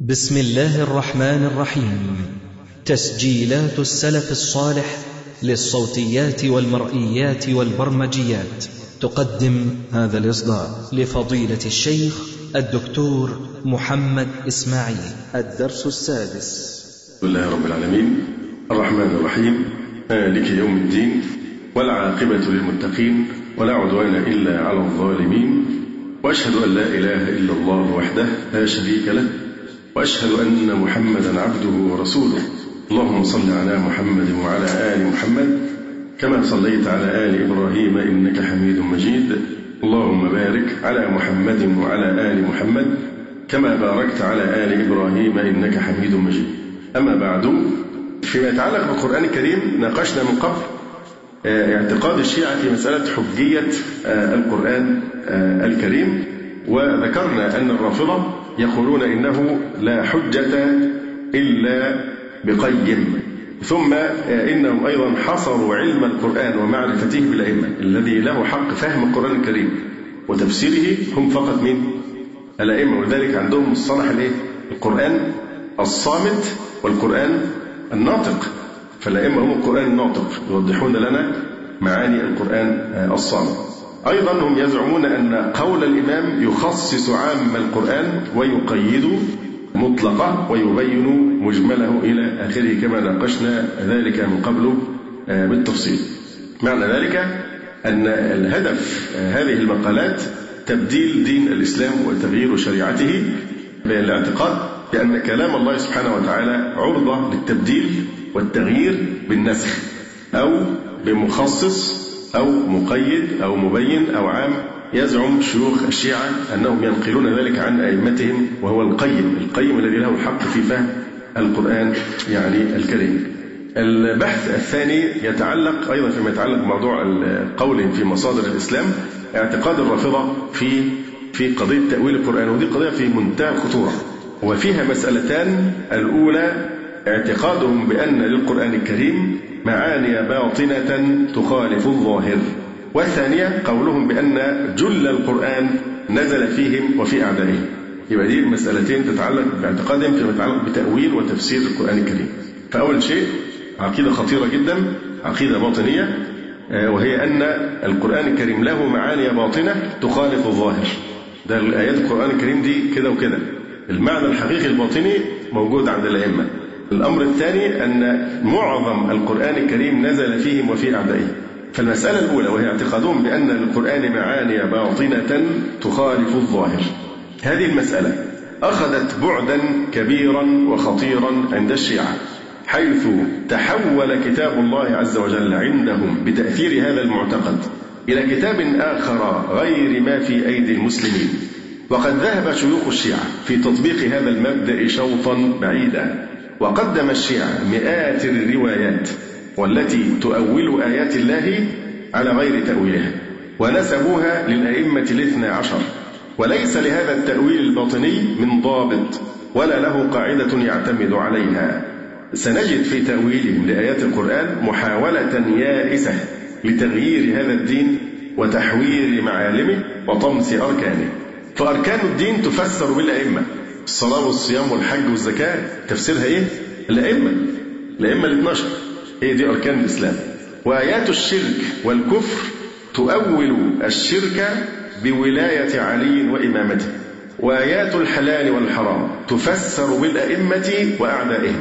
بسم الله الرحمن الرحيم. تسجيلات السلف الصالح للصوتيات والمرئيات والبرمجيات. تقدم هذا الإصدار لفضيلة الشيخ الدكتور محمد إسماعيل. الدرس السادس. بسم الله رب العالمين. الرحمن الرحيم. مالك يوم الدين. والعاقبة للمتقين. ولا عدوان إلا على الظالمين. وأشهد أن لا إله إلا الله وحده لا شريك له. وأشهد أن محمدا عبده ورسوله. اللهم صل على محمد وعلى آل محمد كما صليت على آل إبراهيم إنك حميد مجيد. اللهم بارك على محمد وعلى آل محمد كما باركت على آل إبراهيم إنك حميد مجيد. أما بعد فيما يتعلق بالقرآن الكريم ناقشنا من قبل اعتقاد الشيعة في مسألة حجية القرآن الكريم. وذكرنا أن الرافضة يقولون إنه لا حجة إلا بقيم. ثم إنهم أيضا حصروا علم القرآن ومعرفته بالأئمة الذي له حق فهم القرآن الكريم وتفسيره هم فقط من الأئمة. ولذلك عندهم مصطلح الايه؟ القرآن الصامت والقرآن الناطق. فالأئمة هم القرآن الناطق يوضحون لنا معاني القرآن الصامت. أيضا هم يزعمون أن قول الإمام يخصص عام القرآن ويقيد مطلقه ويبين مجمله إلى آخره كما ناقشنا ذلك من قبل بالتفصيل. معنى ذلك أن الهدف هذه المقالات تبديل دين الإسلام وتغيير شريعته بالاعتقاد بأن كلام الله سبحانه وتعالى عرضة للتبديل والتغيير بالنسخ أو بمخصص أو مقيد أو مبين أو عام يزعم شيوخ الشيعة أنهم ينقلون ذلك عن أئمتهم وهو القيم القيم الذي له الحق في فهم القرآن يعني الكريم. البحث الثاني يتعلق أيضا فيما يتعلق بموضوع قول في مصادر الإسلام اعتقاد الرافضة في في قضية تأويل القرآن ودي قضية في منتهى الخطورة. وفيها مسألتان الأولى اعتقادهم بأن للقرآن الكريم معاني باطنة تخالف الظاهر. والثانية قولهم بأن جل القرآن نزل فيهم وفي أعدائهم. يبقى دي مسألتين تتعلق باعتقادهم فيما يتعلق بتأويل وتفسير القرآن الكريم. فأول شيء عقيدة خطيرة جدا عقيدة باطنية وهي أن القرآن الكريم له معاني باطنة تخالف الظاهر. ده الآيات القرآن الكريم دي كده وكده. المعنى الحقيقي الباطني موجود عند الأئمة. الأمر الثاني أن معظم القرآن الكريم نزل فيهم وفي أعدائهم فالمسألة الأولى وهي اعتقادهم بأن للقرآن معاني باطنة تخالف الظاهر. هذه المسألة أخذت بعدا كبيرا وخطيرا عند الشيعة حيث تحول كتاب الله عز وجل عندهم بتأثير هذا المعتقد إلى كتاب آخر غير ما في أيدي المسلمين. وقد ذهب شيوخ الشيعة في تطبيق هذا المبدأ شوطا بعيدا. وقدم الشيعة مئات الروايات والتي تؤول آيات الله على غير تأويلها ونسبوها للأئمة الاثنى عشر. وليس لهذا التأويل الباطني من ضابط ولا له قاعدة يعتمد عليها. سنجد في تأويلهم لآيات القرآن محاولة يائسة لتغيير هذا الدين وتحوير معالمه وطمس أركانه. فأركان الدين تفسر بالأئمة. الصلاة والصيام والحج والزكاة تفسيرها إيه؟ الأئمة. الأئمة ال 12 هي دي أركان الإسلام. وآيات الشرك والكفر تؤول الشرك بولاية علي وإمامته. وآيات الحلال والحرام تفسر بالأئمة وأعدائهم.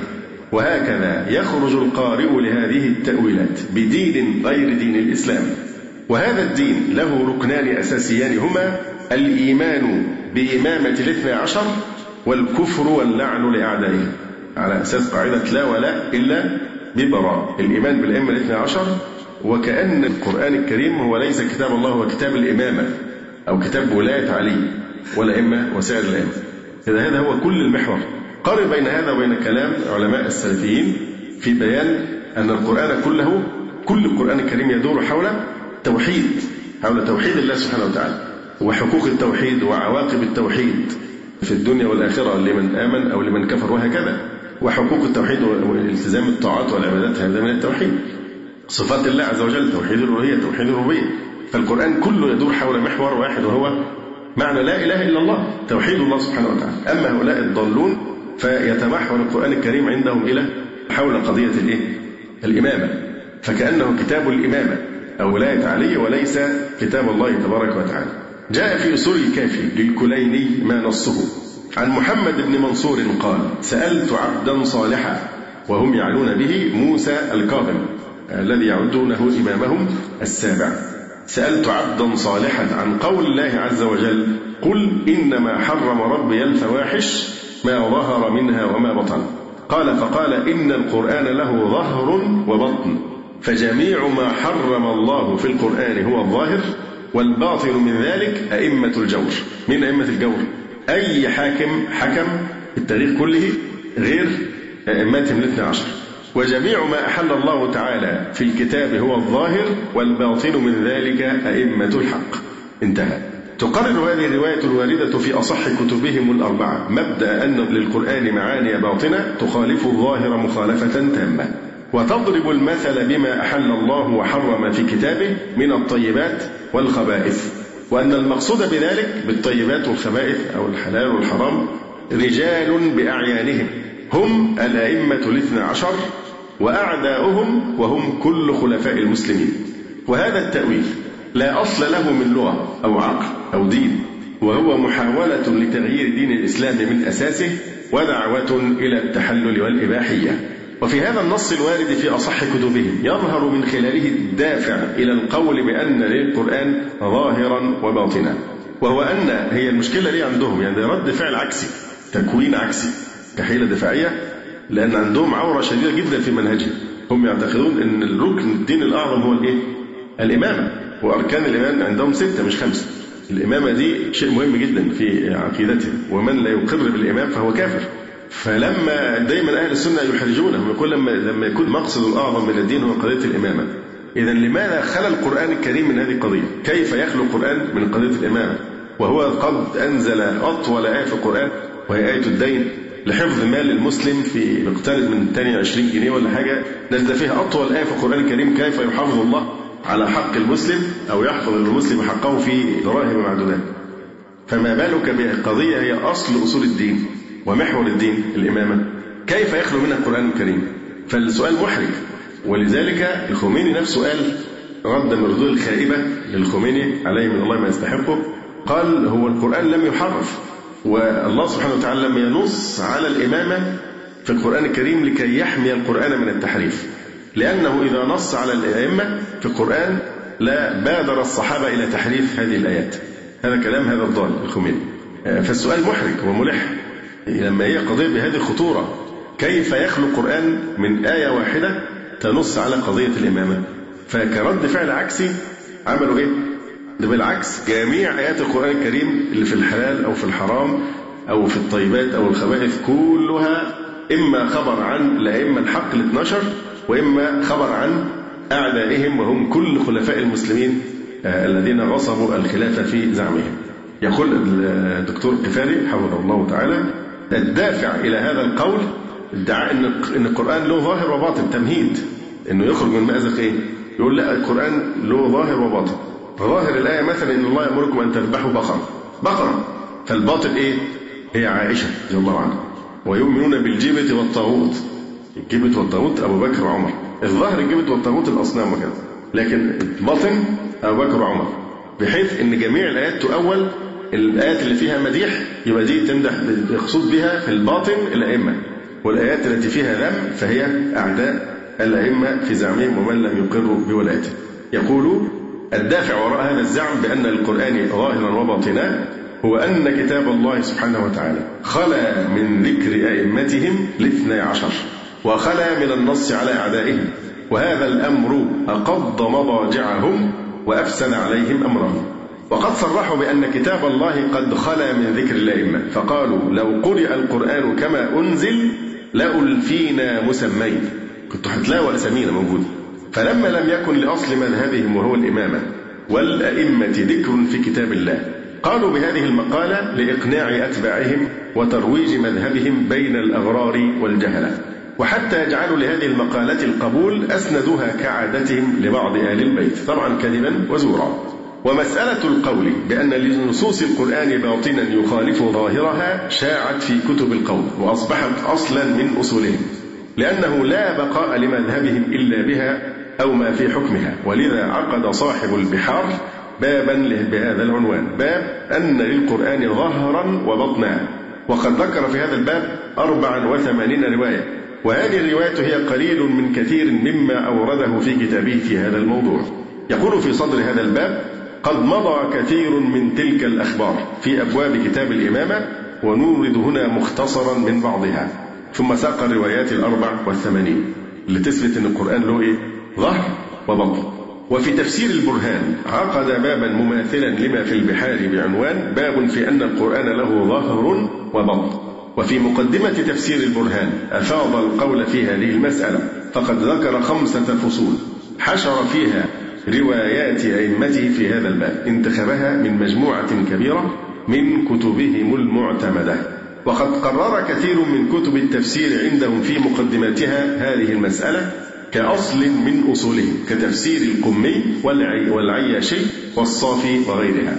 وهكذا يخرج القارئ لهذه التأويلات بدين غير دين الإسلام. وهذا الدين له ركنان أساسيان هما الإيمان بإمامة الاثنى عشر والكفر واللعن لأعدائه. على أساس قاعدة لا ولا إلا ببراء. الإيمان بالأئمة الاثنى عشر وكأن القرآن الكريم هو ليس كتاب الله هو كتاب الإمامة أو كتاب ولاية علي والأئمة وسائر الأئمة. إذا هذا هو كل المحور. قارن بين هذا وبين كلام علماء السلفيين في بيان أن القرآن كله كل القرآن الكريم يدور حول توحيد حول توحيد الله سبحانه وتعالى وحقوق التوحيد وعواقب التوحيد. في الدنيا والآخرة لمن آمن أو لمن كفر وهكذا. وحقوق التوحيد والالتزام الطاعات والعبادات هذا من التوحيد. صفات الله عز وجل توحيد الألوهية توحيد الربوبية. فالقرآن كله يدور حول محور واحد وهو معنى لا إله إلا الله توحيد الله سبحانه وتعالى. أما هؤلاء الضالون فيتمحور القرآن الكريم عندهم إلى حول قضية الإيه؟ الإمامة. فكأنه كتاب الإمامة أو ولاية علي وليس كتاب الله تبارك وتعالى. جاء في أصول الكافي للكليني ما نصه. عن محمد بن منصور قال سألت عبدا صالحا وهم يعنون به موسى الكاظم الذي يعدونه إمامهم السابع. سألت عبدا صالحا عن قول الله عز وجل قل إنما حرم ربي الفواحش ما ظهر منها وما بطن. قال فقال إن القرآن له ظهر وبطن فجميع ما حرم الله في القرآن هو الظاهر والباطن من ذلك أئمة الجور. من أئمة الجور؟ أي حاكم حكم التاريخ كله غير أئمتهم الاثنى عشر. وجميع ما أحل الله تعالى في الكتاب هو الظاهر والباطن من ذلك أئمة الحق. انتهى. تقرر هذه الرواية الواردة في أصح كتبهم الأربعة. مبدأ أن للقرآن معاني باطنة تخالف الظاهر مخالفة تامة. وتضرب المثل بما أحل الله وحرم في كتابه من الطيبات والخبائث وأن المقصود بذلك بالطيبات والخبائث أو الحلال والحرام رجال بأعيانهم. هم الأئمة الاثنى عشر وأعداؤهم وهم كل خلفاء المسلمين. وهذا التأويل لا أصل له من لغة أو عقل أو دين وهو محاولة لتغيير دين الإسلام من أساسه ودعوة إلى التحلل والإباحية. وفي هذا النص الوارد في أصح كتبهم يظهر من خلاله الدافع إلى القول بأن للقرآن ظاهرا وباطنا. وهو أن هي المشكلة ليه عندهم؟ يعني رد فعل عكسي تكوين عكسي كحيلة دفاعية لأن عندهم عورة شديدة جدا في منهجهم. هم يعتقدون أن الركن الدين الأعظم هو الإيه؟ الإمامة. وأركان الإيمان عندهم ستة مش خمسة الإمامة دي شيء مهم جدا في عقيدتهم. ومن لا يقر بالإمام فهو كافر. فلما دايما أهل السنة يحرجونه يقول لما لما يكون مقصد الأعظم من الدين هو قضية الإمامة إذا لماذا خلى القرآن الكريم من هذه القضية؟ كيف يخلو القرآن من قضية الإمامة؟ وهو قد أنزل أطول آية في القرآن وهي آية الدين لحفظ مال المسلم في مقترض من تاني 20 جنيه ولا حاجة نزل فيها أطول آية في القرآن الكريم كيف يحافظ الله على حق المسلم أو يحفظ المسلم حقه في دراهم معدودات فما بالك بقضية هي أصل أصول الدين ومحور الدين الإمامة. كيف يخلو منها القرآن الكريم؟ فالسؤال محرج. ولذلك الخميني نفسه قال رد من الردود الخائبة للخميني عليه من الله ما يستحقه. قال هو القرآن لم يحرف والله سبحانه وتعالى لم ينص على الإمامة في القرآن الكريم لكي يحمي القرآن من التحريف. لأنه إذا نص على الأئمة في القرآن لا بادر الصحابة إلى تحريف هذه الآيات. هذا كلام هذا الضال الخميني. فالسؤال محرج وملح. لما هي قضية بهذه الخطورة. كيف يخلو القرآن من آية واحدة تنص على قضية الإمامة؟ فكرد فعل عكسي عملوا إيه؟ ده بالعكس جميع آيات القرآن الكريم اللي في الحلال أو في الحرام أو في الطيبات أو الخبائث كلها إما خبر عن الأئمة الحق ال 12 وإما خبر عن أعدائهم وهم كل خلفاء المسلمين آه، الذين غصبوا الخلافة في زعمهم. يقول الدكتور قفاري حفظه الله تعالى الدافع إلى هذا القول ادعاء أن أن القرآن له ظاهر وباطن تمهيد. أنه يخرج من مأزق إيه؟ يقول لا القرآن له ظاهر وباطن. ظاهر الآية مثلا إن الله يأمركم أن تذبحوا بقرة. بقرة. فالباطل إيه؟ هي عائشة رضي الله عنها. ويؤمنون بالجبت والطاغوت. الجبت والطاغوت أبو بكر وعمر. الظاهر الجبت والطاغوت الأصنام وكذا. لكن الباطن أبو بكر وعمر. بحيث إن جميع الآيات تؤول الآيات اللي فيها مديح يبقى دي تمدح يقصد بها في الباطن الأئمة. والآيات التي فيها ذم فهي أعداء الأئمة في زعمهم ومن لم يقروا بولايته. يقول الدافع وراء هذا الزعم بأن القرآن ظاهرا وباطنا هو أن كتاب الله سبحانه وتعالى خلا من ذكر أئمتهم الاثني عشر وخلا من النص على أعدائهم. وهذا الأمر أقض مضاجعهم وأفسد عليهم أمرهم. وقد صرحوا بأن كتاب الله قد خلا من ذكر الأئمة فقالوا لو قرئ القرآن كما أنزل لألفينا مسمين. كنتوا هتلاقوا أسامينا موجودة فلما لم يكن لأصل مذهبهم وهو الإمامة والأئمة ذكر في كتاب الله. قالوا بهذه المقالة لإقناع أتباعهم وترويج مذهبهم بين الأغرار والجهلة. وحتى يجعلوا لهذه المقالة القبول أسندوها كعادتهم لبعض آل البيت. طبعا كذبا وزورا. ومسألة القول بأن لنصوص القرآن باطنا يخالف ظاهرها شاعت في كتب القوم وأصبحت أصلا من أصولهم لأنه لا بقاء لمذهبهم إلا بها أو ما في حكمها. ولذا عقد صاحب البحار بابا بهذا العنوان باب أن للقرآن ظهرا وبطنا. وقد ذكر في هذا الباب 84 رواية وهذه الرواية هي قليل من كثير مما أورده في كتابه في هذا الموضوع. يقول في صدر هذا الباب قد مضى كثير من تلك الأخبار في أبواب كتاب الإمامة ونورد هنا مختصرا من بعضها. ثم ساق الروايات الأربع والثمانين اللي تثبت أن القرآن له إيه؟ ظهر وبطن. وفي تفسير البرهان عقد بابا مماثلا لما في البحار بعنوان باب في أن القرآن له ظهر وبطن. وفي مقدمة تفسير البرهان أفاض القول في هذه المسألة فقد ذكر خمسة فصول حشر فيها روايات أئمته في هذا الباب. انتخبها من مجموعة كبيرة من كتبهم المعتمدة. وقد قرر كثير من كتب التفسير عندهم في مقدماتها هذه المسألة كأصل من أصولهم كتفسير القمي والعياشي والصافي وغيرها.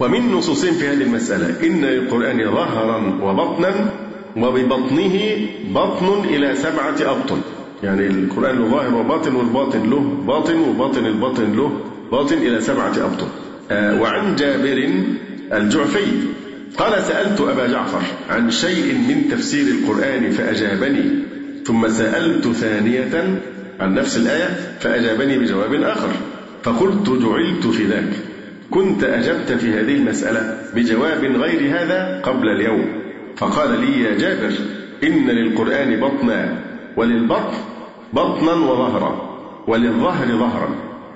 ومن نصوصهم في هذه المسألة إن للقرآن ظهرا وبطنا وببطنه بطن إلى سبعة أبطن يعني القرآن له ظاهر وباطن والباطن له باطن وباطن الباطن له باطن إلى سبعة أبطن آه وعن جابر الجعفي قال سألت أبا جعفر عن شيء من تفسير القرآن فأجابني ثم سألت ثانية عن نفس الآية فأجابني بجواب آخر فقلت جعلت في ذاك كنت أجبت في هذه المسألة بجواب غير هذا قبل اليوم فقال لي يا جابر إن للقرآن بطنا وللبطن بطنا وظهرا وللظهر ظهرا.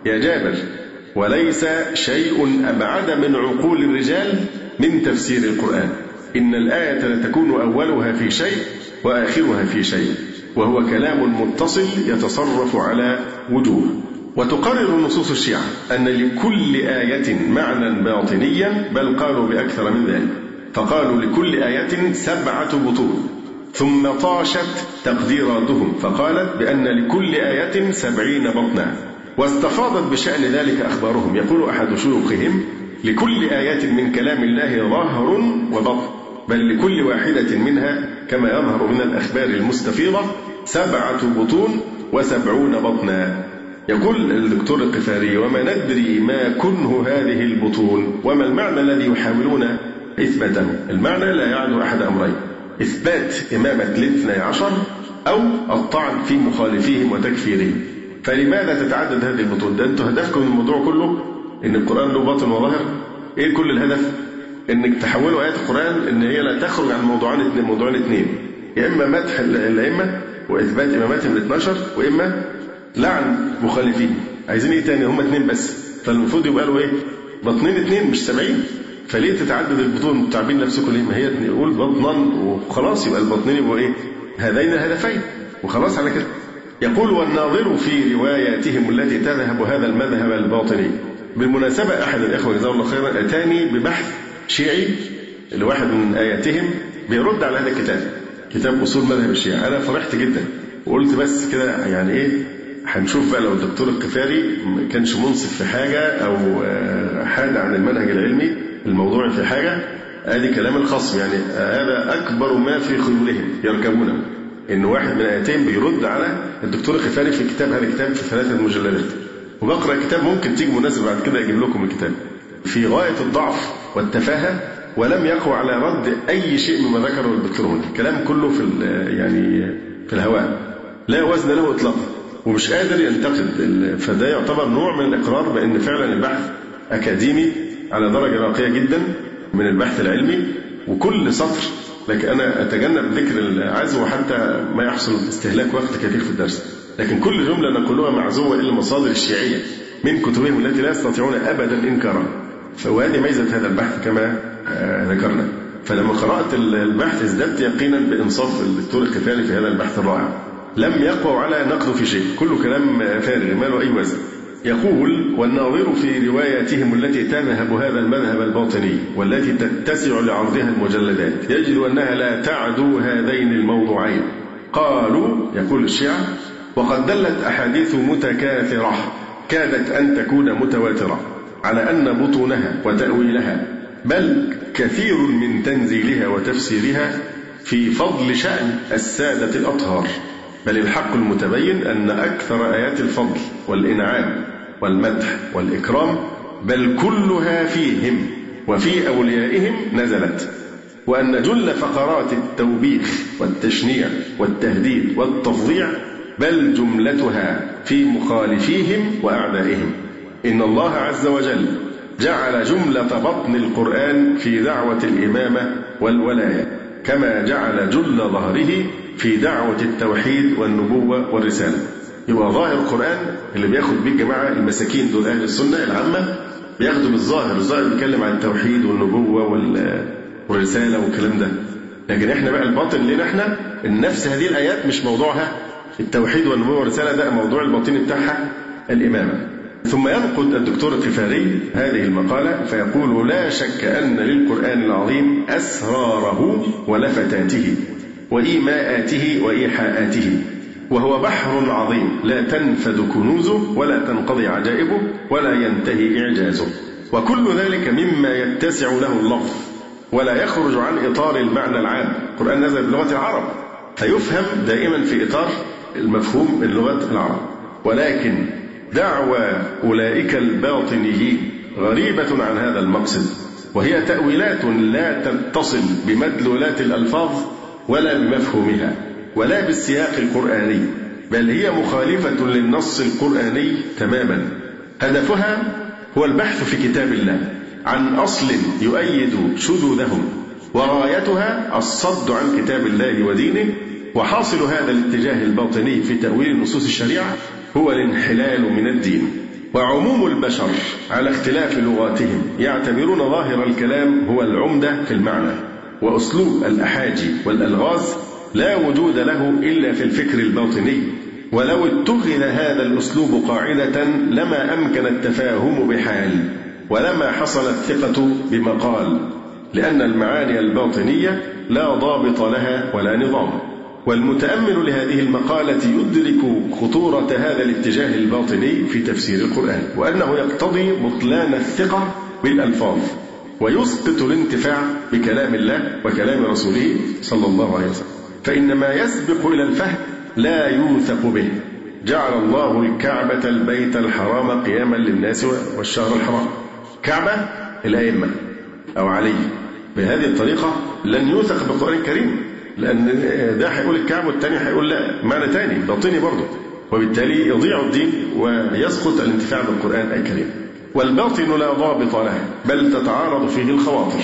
يا جابر وليس شيء أبعد من عقول الرجال من تفسير القرآن. إن الآية لتكون أولها في شيء وآخرها في شيء وهو كلام متصل يتصرف على وجوه. وتقرر نصوص الشيعة أن لكل آية معنى باطنيا بل قالوا بأكثر من ذلك. فقالوا لكل آية سبعة بطون. ثم طاشت تقديراتهم فقالت بأن لكل آية سبعين بطنا. واستفاضت بشأن ذلك أخبارهم. يقول أحد شيوخهم لكل آية من كلام الله ظهر وبطن بل لكل واحدة منها كما يظهر من الأخبار المستفيضة سبعة بطون وسبعون بطنا. يقول الدكتور القفاري وما ندري ما كنه هذه البطون وما المعنى الذي يحاولون إثباته؟ المعنى لا يعني أحد أمرين. إثبات إمامة الاثنى عشر أو الطعن في مخالفيهم وتكفيرهم. فلماذا تتعدد هذه البطون ده أنتم هدفكم من الموضوع كله إن القرآن له باطن وظاهر. إيه كل الهدف؟ إنك تحولوا آيات القرآن إن هي لا تخرج عن موضوعين اثنين موضوعين اثنين. يا إما مدح الأئمة وإثبات إماماتهم 12 وإما لعن مخالفين عايزين إيه تاني؟ هم اثنين بس. فالمفروض يبقى له إيه؟ بطنين اثنين مش 70 فليه تتعدد البطون تعبين نفسكم ليه؟ ما هي يقول بطنا وخلاص يبقى البطنين يبقوا إيه؟ هذين الهدفين وخلاص على كده. يقول والناظر في رواياتهم التي تذهب هذا المذهب الباطني. بالمناسبة أحد الإخوة جزاه الله خيرا أتاني ببحث شيعي لواحد من آياتهم بيرد على هذا الكتاب. كتاب أصول مذهب الشيعة. أنا فرحت جدا. وقلت بس كده يعني إيه؟ هنشوف بقى لو الدكتور القفاري ما كانش منصف في حاجة أو حاد عن المنهج العلمي. الموضوع في حاجة آدي كلام الخصم يعني هذا أكبر ما في خيولهم يركبونه. إن واحد من آيتين بيرد على الدكتور الخفاري في كتاب هذا الكتاب في ثلاثة مجلدات. وبقرأ كتاب ممكن تيجي مناسبة بعد كده أجيب لكم الكتاب. في غاية الضعف والتفاهة ولم يقوى على رد أي شيء مما ذكره الدكتور هنا. الكلام كله في يعني في الهواء. لا وزن له اطلاقا ومش قادر ينتقد. فده يعتبر نوع من الإقرار بأن فعلا البحث أكاديمي على درجة راقية جدا من البحث العلمي وكل سطر لكن أنا أتجنب ذكر العزو حتى ما يحصل استهلاك وقت كثير في الدرس. لكن كل جملة نقولها معزوة إلى المصادر الشيعية من كتبهم التي لا يستطيعون أبدا إنكارها. فهذه ميزة هذا البحث كما ذكرنا. فلما قرأت البحث ازددت يقينا بإنصاف الدكتور الكفالي في هذا البحث الرائع. لم يقوى على نقده في شيء. كله كلام فارغ ما له أي وزن. يقول والناظر في رواياتهم التي تذهب هذا المذهب الباطني والتي تتسع لعرضها المجلدات يجد أنها لا تعدو هذين الموضوعين. قالوا يقول الشيعة وقد دلت أحاديث متكاثرة كادت أن تكون متواترة على أن بطونها وتأويلها بل كثير من تنزيلها وتفسيرها في فضل شأن السادة الأطهار. بل الحق المتبين أن أكثر آيات الفضل والإنعام والمدح والإكرام بل كلها فيهم وفي أوليائهم نزلت. وأن جل فقرات التوبيخ والتشنيع والتهديد والتفظيع بل جملتها في مخالفيهم وأعدائهم. إن الله عز وجل جعل جملة بطن القرآن في دعوة الإمامة والولاية كما جعل جل ظهره في دعوة التوحيد والنبوة والرسالة. يبقى ظاهر القرآن اللي بياخد بيه الجماعة المساكين دول أهل السنة العامة بياخدوا بالظاهر. الظاهر بيتكلم عن التوحيد والنبوة والرسالة والكلام ده. لكن إحنا بقى الباطن لنا إحنا النفس هذه الآيات مش موضوعها. التوحيد والنبوة والرسالة ده موضوع الباطن بتاعها الإمامة. ثم ينقد الدكتور الفخاري هذه المقالة فيقول لا شك أن للقرآن العظيم أسراره ولفتاته وإيماءاته وإيحاءاته. وهو بحر عظيم. لا تنفد كنوزه ولا تنقضي عجائبه ولا ينتهي إعجازه. وكل ذلك مما يتسع له اللفظ ولا يخرج عن إطار المعنى العام. القرآن نزل بلغة العرب. فيفهم دائما في إطار المفهوم اللغة العرب. ولكن دعوى أولئك الباطنيين غريبة عن هذا المقصد. وهي تأويلات لا تتصل بمدلولات الألفاظ ولا بمفهومها. ولا بالسياق القرآني بل هي مخالفة للنص القرآني تماما. هدفها هو البحث في كتاب الله عن أصل يؤيد شذوذهم وغايتها الصد عن كتاب الله ودينه وحاصل هذا الاتجاه الباطني في تأويل نصوص الشريعة هو الانحلال من الدين. وعموم البشر على اختلاف لغاتهم يعتبرون ظاهر الكلام هو العمدة في المعنى وأسلوب الأحاجي والألغاز لا وجود له إلا في الفكر الباطني. ولو اتخذ هذا الأسلوب قاعدة لما أمكن التفاهم بحال ولما حصل الثقة بمقال لأن المعاني الباطنية لا ضابط لها ولا نظام. والمتأمل لهذه المقالة يدرك خطورة هذا الاتجاه الباطني في تفسير القرآن وأنه يقتضي بطلان الثقة بالألفاظ ويسقط الانتفاع بكلام الله وكلام رسوله صلى الله عليه وسلم. فإن ما يسبق إلى الفهم لا يوثق به. جعل الله الكعبة البيت الحرام قياما للناس والشهر الحرام. كعبة الأئمة أو علي. بهذه الطريقة لن يوثق بالقرآن الكريم لأن ده هيقول الكعب والتاني هيقول لا. معنى تاني باطني برضه. وبالتالي يضيع الدين ويسقط الانتفاع بالقرآن الكريم. والباطن لا ضابط له بل تتعارض فيه الخواطر.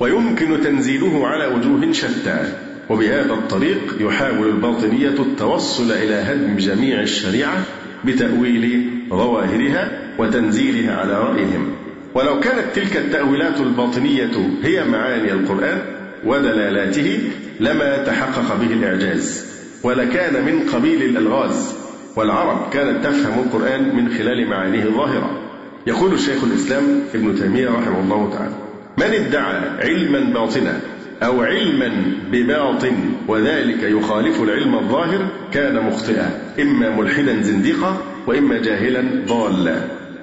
ويمكن تنزيله على وجوه شتى. وبهذا الطريق يحاول الباطنية التوصل إلى هدم جميع الشريعة بتأويل ظواهرها وتنزيلها على رأيهم. ولو كانت تلك التأويلات الباطنية هي معاني القرآن ودلالاته لما تحقق به الإعجاز. ولكان من قبيل الألغاز والعرب كانت تفهم القرآن من خلال معانيه الظاهرة. يقول الشيخ الإسلام ابن تيمية رحمه الله تعالى من ادعى علما باطنا أو علما بباطن وذلك يخالف العلم الظاهر كان مخطئا إما ملحدا زنديقا وإما جاهلا ضالا.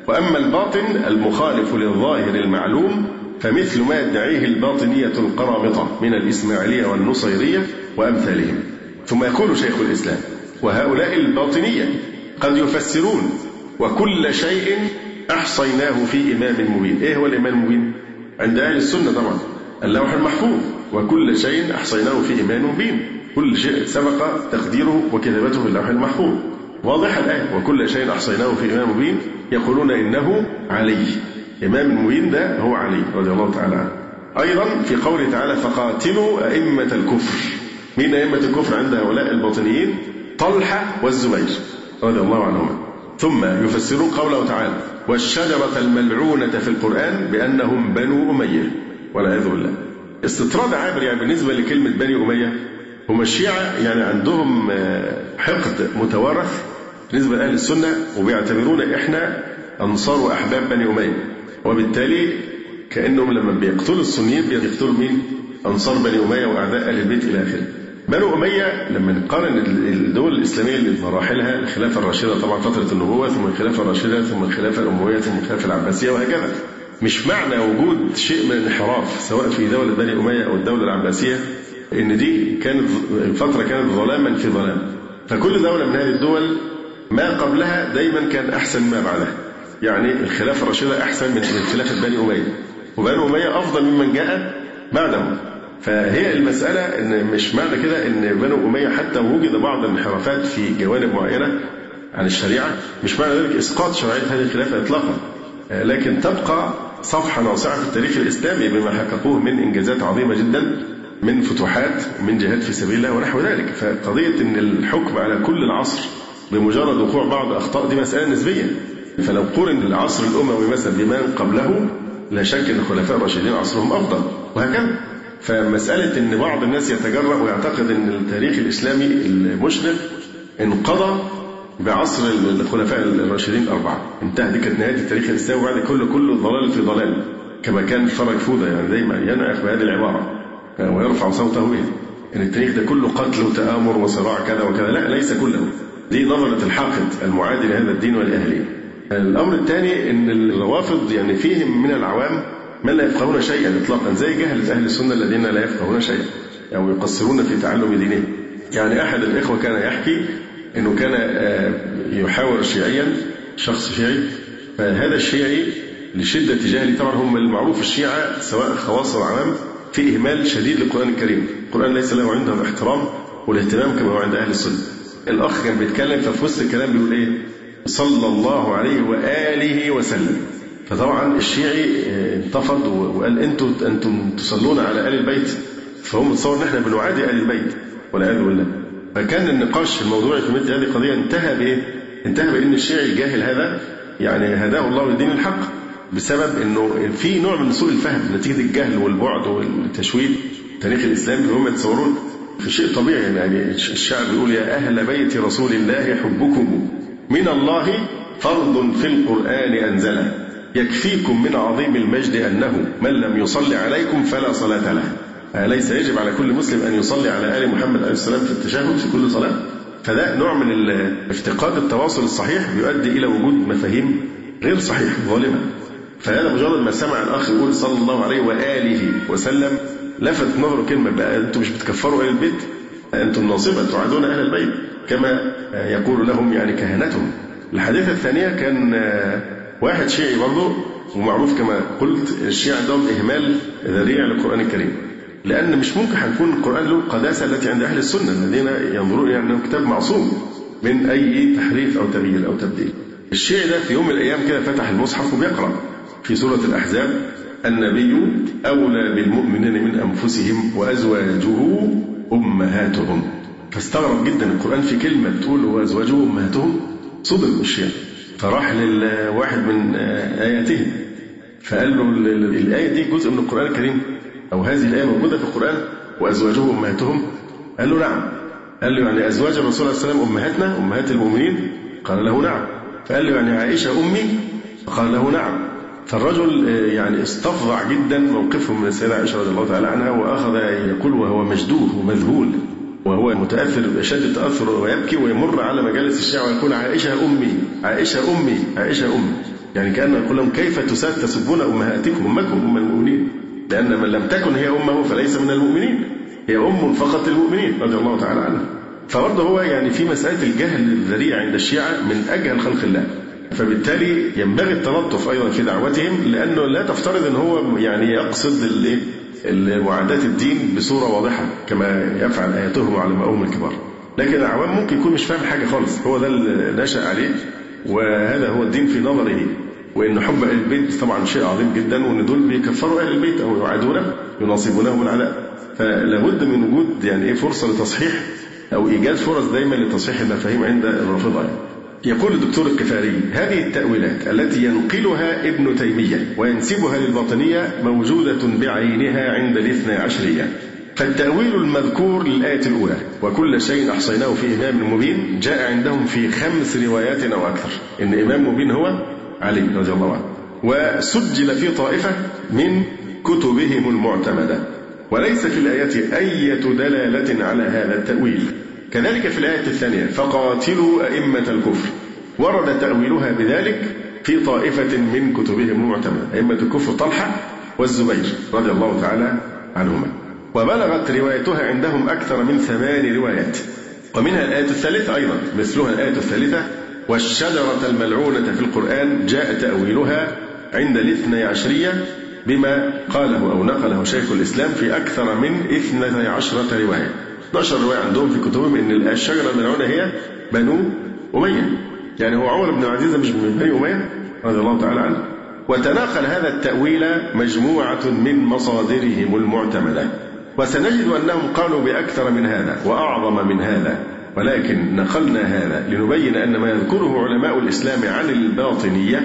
وأما الباطن المخالف للظاهر المعلوم فمثل ما يدعيه الباطنية القرامطة من الإسماعيلية والنصيرية وأمثالهم. ثم يقول شيخ الإسلام وهؤلاء الباطنية قد يفسرون وكل شيء أحصيناه في إمام مبين. إيه هو الإمام المبين؟ عند أهل السنة طبعا اللوح المحفوظ. وكل شيء أحصيناه في إمام مبين. كل شيء سبق تقديره وكتابته في اللوح المحفوظ. واضح الآية وكل شيء أحصيناه في إمام مبين. يقولون إنه علي. إمام المبين ده هو علي رضي الله تعالى عنه. أيضا في قوله تعالى فقاتلوا أئمة الكفر. مين أئمة الكفر عند هؤلاء الباطنيين؟ طلحة والزبير رضي الله عنهما. ثم يفسرون قوله تعالى والشجرة الملعونة في القرآن بأنهم بنو أمية. والعياذ بالله. استطراد عابر يعني بالنسبة لكلمة بني أمية هم الشيعة يعني عندهم آه، حقد متوارث بالنسبة لأهل السنة وبيعتبرون إحنا أنصار وأحباب بني أمية. وبالتالي كأنهم لما بيقتلوا السنيين بيقتلوا مين؟ أنصار بني أمية وأعداء أهل البيت إلى آخره. بنو أمية لما نقارن الدول الإسلامية اللي مراحلها الخلافة الراشدة طبعا فترة النبوة ثم الخلافة الراشدة ثم الخلافة الأموية ثم الخلافة العباسية وهكذا. مش معنى وجود شيء من الانحراف سواء في دولة بني أمية أو الدولة العباسية إن دي كانت فترة كانت ظلاما في ظلام. فكل دولة من هذه الدول ما قبلها دايما كان أحسن ما بعدها. يعني الخلافة الراشدة أحسن من خلافة بني أمية. وبني أمية أفضل ممن جاء بعدهم. فهي المسألة إن مش معنى كده إن بنو أمية حتى وجد بعض الانحرافات في جوانب معينة عن الشريعة. مش معنى ذلك إسقاط شرعية هذه الخلافة إطلاقا. لكن تبقى صفحة واسعة في التاريخ الإسلامي بما حققوه من إنجازات عظيمة جدا من فتوحات من جهاد في سبيل الله ونحو ذلك. فقضية أن الحكم على كل العصر بمجرد وقوع بعض أخطاء دي مسألة نسبية. فلو قورن العصر الأموي مثلا بمن قبله لا شك أن الخلفاء الراشدين عصرهم أفضل. وهكذا. فمسألة أن بعض الناس يتجرأ ويعتقد أن التاريخ الإسلامي المشرق انقضى بعصر الخلفاء الراشدين الأربعة. انتهى دي كانت نهاية التاريخ الإسلامي وبعد كل كل ضلال في ضلال. كما كان فرج فوذا يعني دايما ينعخ بهذه العبارة. ويرفع صوته به إن التاريخ ده كله قتل وتآمر وصراع كذا وكذا. لا ليس كله. دي نظرة الحاقد المعادي لهذا الدين ولأهله الأمر الثاني أن الروافض يعني فيهم من العوام من لا يفقهون شيئا إطلاقا زي جهلة أهل السنة الذين لا يفقهون شيئا أو يقصرون في تعلم دينهم. يعني أحد الإخوة كان يحكي أنه كان آه، يحاور شيعيا شخص شيعي. فهذا الشيعي لشدة جهله طبعا هم المعروف الشيعة سواء خواص أو عوام في إهمال شديد للقرآن الكريم. القرآن ليس له عندهم احترام والاهتمام كما هو عند أهل السنة. الأخ كان بيتكلم ففي وسط الكلام بيقول إيه؟ صلى الله عليه وآله وسلم. فطبعا الشيعي انتفض وقال أنتم أنتم تصلون على آل البيت؟ فهو متصور إن إحنا بنعادي آل البيت والعياذ بالله. فكان النقاش الموضوعي في مثل هذه القضية انتهى بإيه؟ انتهى بإن الشيعي الجاهل هذا يعني هداه الله للدين الحق بسبب إنه في نوع من سوء الفهم نتيجة الجهل والبعد والتشويه التاريخ الاسلامي هم يتصورون. في شيء طبيعي يعني الشعر بيقول يا أهل بيت رسول الله حبكم من الله فرض في القرآن أنزله. يكفيكم من عظيم المجد أنه من لم يصلي عليكم فلا صلاة له. أليس يجب على كل مسلم أن يصلي على آل محمد عليه السلام في التشهد في كل صلاة؟ فده نوع من افتقاد التواصل الصحيح بيؤدي إلى وجود مفاهيم غير صحيحة ظالمة. فهذا مجرد ما سمع الأخ يقول صلى الله عليه وآله وسلم لفت نظره كلمة بقى أنتم مش بتكفروا أهل البيت؟ أنتم ناصبة تعادون أهل البيت؟ كما يقول لهم يعني كهنتهم. الحديثة الثانية كان واحد شيعي برضه ومعروف كما قلت الشيعة عندهم إهمال ذريع للقرآن الكريم. لأن مش ممكن هنكون القرآن له القداسة التي عند أهل السنة الذين ينظرون إلى أنه كتاب معصوم من أي تحريف أو تغيير أو تبديل. الشيعي ده في يوم من الأيام كده فتح المصحف وبيقرأ في سورة الأحزاب النبي أولى بالمؤمنين من أنفسهم وأزواجه أمهاتهم. فاستغرب جدا القرآن في كلمة تقول وأزواجه أمهاتهم. صدم الشيعي. فراح لواحد من آياته فقال له الآية دي جزء من القرآن الكريم. أو هذه الآية موجودة في القرآن وأزواجه أمهاتهم؟ قال له نعم. قال له يعني أزواج الرسول صلى الله عليه وسلم أمهاتنا أمهات المؤمنين؟ قال له نعم. فقال له يعني عائشة أمي؟ قال له نعم. فالرجل يعني استفظع جدا موقفه من السيدة عائشة رضي الله تعالى عنها وأخذ يقول وهو مجدوه ومذهول وهو متأثر بأشد التأثر ويبكي ويمر على مجالس الشيعة ويقول عائشة أمي عائشة أمي عائشة أمي. يعني كأنه يقول لهم كيف تسبون أمهاتكم أمكم أم المؤمنين؟ لأن من لم تكن هي أمه فليس من المؤمنين. هي أم فقط للمؤمنين رضي الله تعالى عنها فبرضه هو يعني في مسألة الجهل الذريع عند الشيعة من أجهل خلق الله. فبالتالي ينبغي التلطف أيضا في دعوتهم لأنه لا تفترض أن هو يعني يقصد معاداة الدين بصورة واضحة كما يفعل آياتهم وعلماؤهم الكبار. لكن العوام ممكن يكون مش فاهم حاجة خالص. هو ده اللي نشأ عليه وهذا هو الدين في نظره. وإن حب أهل البيت طبعا شيء عظيم جدا وإن دول بيكفروا أهل البيت أو يعادونه يناصبونهم العداء فلابد من وجود يعني إيه فرصة لتصحيح أو إيجاد فرص دايما لتصحيح المفاهيم عند الرافضة. يعني. يقول الدكتور الكفاري هذه التأويلات التي ينقلها ابن تيمية وينسبها للباطنية موجودة بعينها عند الاثنى عشرية. فالتأويل المذكور للآية الأولى وكل شيء أحصيناه في إمام مبين جاء عندهم في خمس روايات أو أكثر. إن إمام مبين هو علي رضي الله عنه وسجل في طائفة من كتبهم المعتمدة. وليس في الآية أي دلالة على هذا التأويل. كذلك في الآية الثانية فقاتلوا أئمة الكفر. ورد تأويلها بذلك في طائفة من كتبهم المعتمدة أئمة الكفر طلحة والزبير رضي الله تعالى عنهما. وبلغت روايتها عندهم أكثر من ثمان روايات. ومنها الآية الثالثة أيضا مثلها الآية الثالثة والشجرة الملعونة في القرآن جاء تأويلها عند الاثني عشرية بما قاله أو نقله شيخ الإسلام في أكثر من اثنتي عشرة رواية. 12 رواية عندهم في كتبهم أن الشجرة الملعونة هي بنو أمية. يعني هو عمر بن العزيز مش من بني أمية؟ رضي الله تعالى عنه. وتناقل هذا التأويل مجموعة من مصادرهم المعتمدة. وسنجد أنهم قالوا بأكثر من هذا وأعظم من هذا. ولكن نقلنا هذا لنبين أن ما يذكره علماء الإسلام عن الباطنية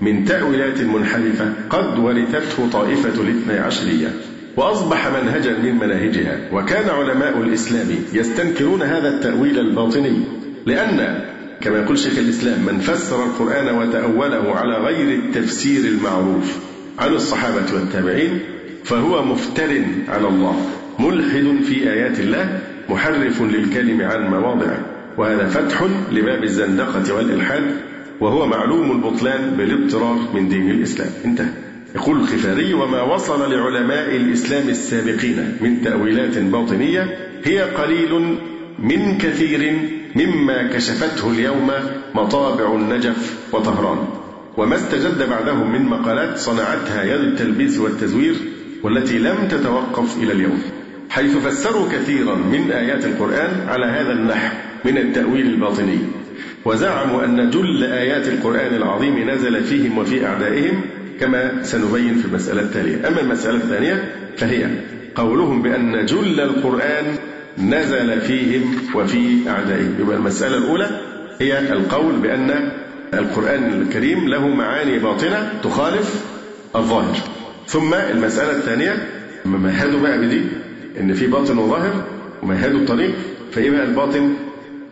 من تأويلات منحرفة قد ورثته طائفة الاثني عشرية وأصبح منهجا من مناهجها. وكان علماء الإسلام يستنكرون هذا التأويل الباطني لأن كما يقول شيخ الإسلام من فسر القرآن وتأوله على غير التفسير المعروف عن الصحابة والتابعين فهو مفتر على الله ملحد في آيات الله محرف للكلم عن مواضعه وهذا فتح لباب الزندقة والإلحاد وهو معلوم البطلان بالاضطرار من دين الإسلام. انتهى. يقول الخفاري وما وصل لعلماء الإسلام السابقين من تأويلات باطنية هي قليل من كثير مما كشفته اليوم مطابع النجف وطهران. وما استجد بعدهم من مقالات صنعتها يد التلبيس والتزوير والتي لم تتوقف إلى اليوم. حيث فسروا كثيرا من آيات القرآن على هذا النحو من التأويل الباطني. وزعموا أن جل آيات القرآن العظيم نزل فيهم وفي أعدائهم كما سنبين في المسألة التالية. أما المسألة الثانية فهي قولهم بأن جل القرآن نزل فيهم وفي أعدائهم. يبقى المسألة الأولى هي القول بأن القرآن الكريم له معاني باطنة تخالف الظاهر. ثم المسألة الثانية مهدوا بقى بدي؟ إن في باطن وظاهر ومهدوا الطريق فإيه بقى الباطن؟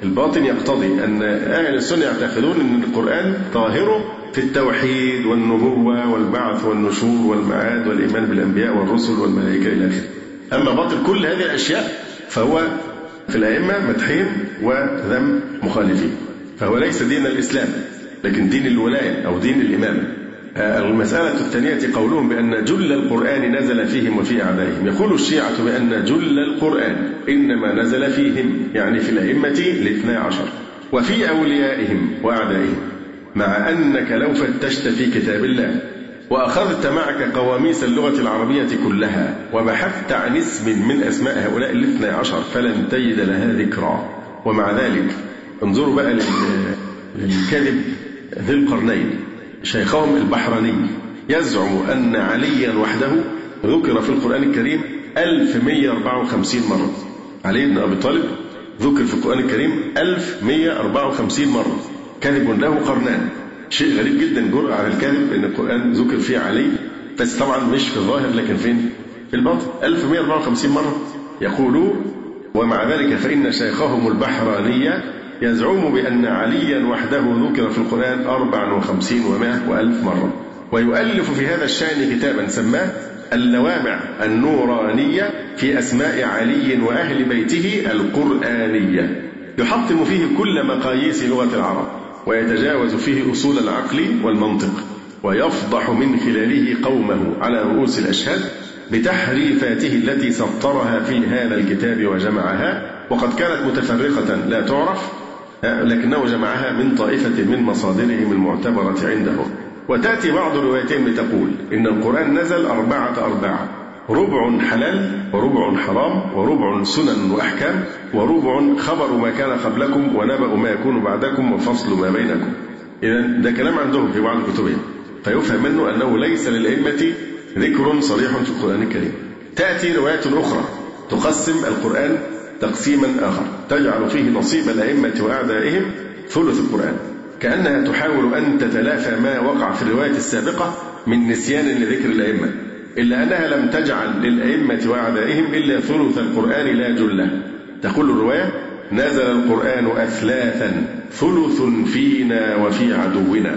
الباطن يقتضي أن أهل السنة يعتقدون أن القرآن ظاهره في التوحيد والنبوة والبعث والنشور والمعاد والإيمان بالأنبياء والرسل والملائكة إلى آخره. أما باطن كل هذه الأشياء فهو في الأئمة مدحين وذم مخالفين فهو ليس دين الإسلام لكن دين الولاية أو دين الإمامة. آه، المسألة الثانية قولهم بأن جل القرآن نزل فيهم وفي أعدائهم. يقول الشيعة بأن جل القرآن إنما نزل فيهم يعني في الأئمة الاثنى عشر وفي أوليائهم وأعدائهم مع أنك لو فتشت في كتاب الله وأخذت معك قواميس اللغة العربية كلها وبحثت عن اسم من أسماء هؤلاء الاثنى عشر فلن تجد لها ذكرى. ومع ذلك انظروا بقى للكذب ذي القرنين. شيخهم البحراني يزعم أن عليا وحده ذكر في القرآن الكريم 1154 مرة. علي بن أبي طالب ذكر في القرآن الكريم 1154 مرة. كذب له قرنان. شيء غريب جدا جرأة على الكذب إن القرآن ذكر فيه علي. بس طبعا مش في الظاهر لكن فين؟ في الباطن. 1154 مرة. يقول ومع ذلك فإن شيخهم البحرانية يزعم بأن عليا وحده ذكر في القرآن 54 و100 وألف مرة. ويؤلف في هذا الشأن كتابا سماه اللوامع النورانية في أسماء علي وأهل بيته القرآنية. يحطم فيه كل مقاييس لغة العرب ويتجاوز فيه أصول العقل والمنطق ويفضح من خلاله قومه على رؤوس الأشهاد بتحريفاته التي سطرها في هذا الكتاب وجمعها. وقد كانت متفرقة لا تعرف لكنه جمعها من طائفة من مصادرهم المعتبرة عندهم وتأتي بعض الروايتين لتقول إن القرآن نزل أربعة أربعة ربع حلال وربع حرام وربع سنن وأحكام وربع خبر ما كان قبلكم ونبأ ما يكون بعدكم وفصل ما بينكم. إذا ده كلام عندهم في بعض كتبهم. فيفهم منه أنه ليس للأئمة ذكر صريح في القرآن الكريم. تأتي روايات أخرى تقسم القرآن تقسيما آخر. تجعل فيه نصيب الأئمة وأعدائهم ثلث القرآن. كأنها تحاول أن تتلافى ما وقع في الرواية السابقة من نسيان لذكر الأئمة. إلا أنها لم تجعل للأئمة وأعدائهم إلا ثلث القرآن لا جلة تقول الرواية نزل القرآن أثلاثا ثلث فينا وفي عدونا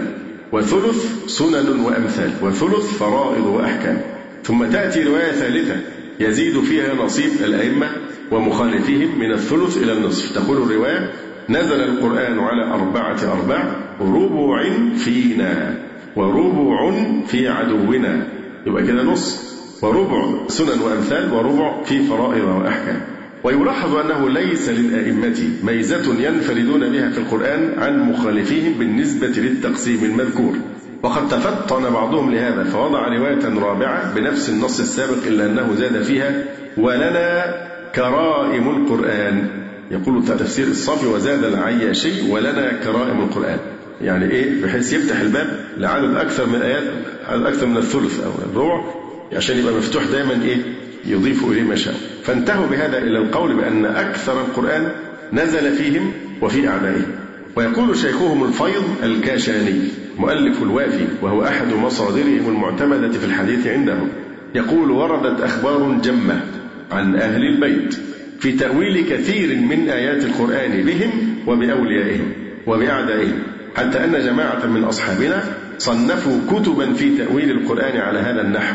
وثلث سنن وأمثال وثلث فرائض وأحكام. ثم تأتي رواية ثالثة يزيد فيها نصيب الأئمة ومخالفيهم من الثلث إلى النصف. تقول الرواية نزل القرآن على أربعة أرباع ربع فينا وربع في عدونا. يبقى كده نص. وربع سنن وأمثال وربع في فرائض وأحكام. ويلاحظ أنه ليس للأئمة ميزة ينفردون بها في القرآن عن مخالفيهم بالنسبة للتقسيم المذكور. وقد تفطن بعضهم لهذا فوضع رواية رابعة بنفس النص السابق إلا أنه زاد فيها ولنا كرائم القرآن. يقول تفسير الصافي وزاد العياشي ولنا كرائم القرآن. يعني إيه؟ بحيث يفتح الباب لعدد أكثر من آيات عدد أكثر من الثلث أو الربع عشان يبقى مفتوح دايما إيه؟ يضيف إليه ما شاء. فانتهوا بهذا إلى القول بأن أكثر القرآن نزل فيهم وفي اعدائهم ويقول شيخهم الفيض الكاشاني مؤلف الوافي وهو أحد مصادرهم المعتمدة في الحديث عندهم يقول وردت أخبار جمة. عن أهل البيت في تأويل كثير من آيات القرآن بهم وبأوليائهم وبأعدائهم. حتى أن جماعة من أصحابنا صنفوا كتبا في تأويل القرآن على هذا النحو.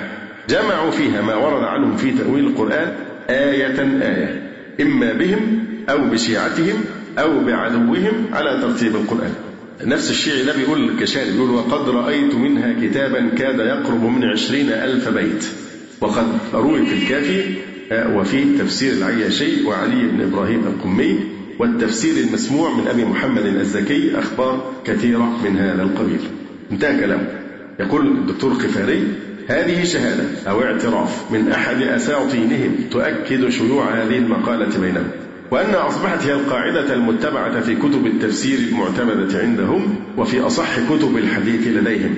جمعوا فيها ما ورد عنهم في تأويل القرآن آية آية إما بهم أو بشيعتهم أو بعدوهم على ترتيب القرآن. نفس الشيعي ده بيقول الكشاني بيقول وقد رأيت منها كتابا كاد يقرب من عشرين ألف بيت. وقد روي في الكافي وفي تفسير العياشي وعلي بن إبراهيم القمي والتفسير المسموع من أبي محمد الزكي أخبار كثيرة من هذا القبيل. انتهى كلامه يقول الدكتور قفاري هذه شهادة أو اعتراف من أحد أساطينهم تؤكد شيوع هذه المقالة بينهم وأن أصبحت هي القاعدة المتبعة في كتب التفسير المعتمدة عندهم وفي أصح كتب الحديث لديهم.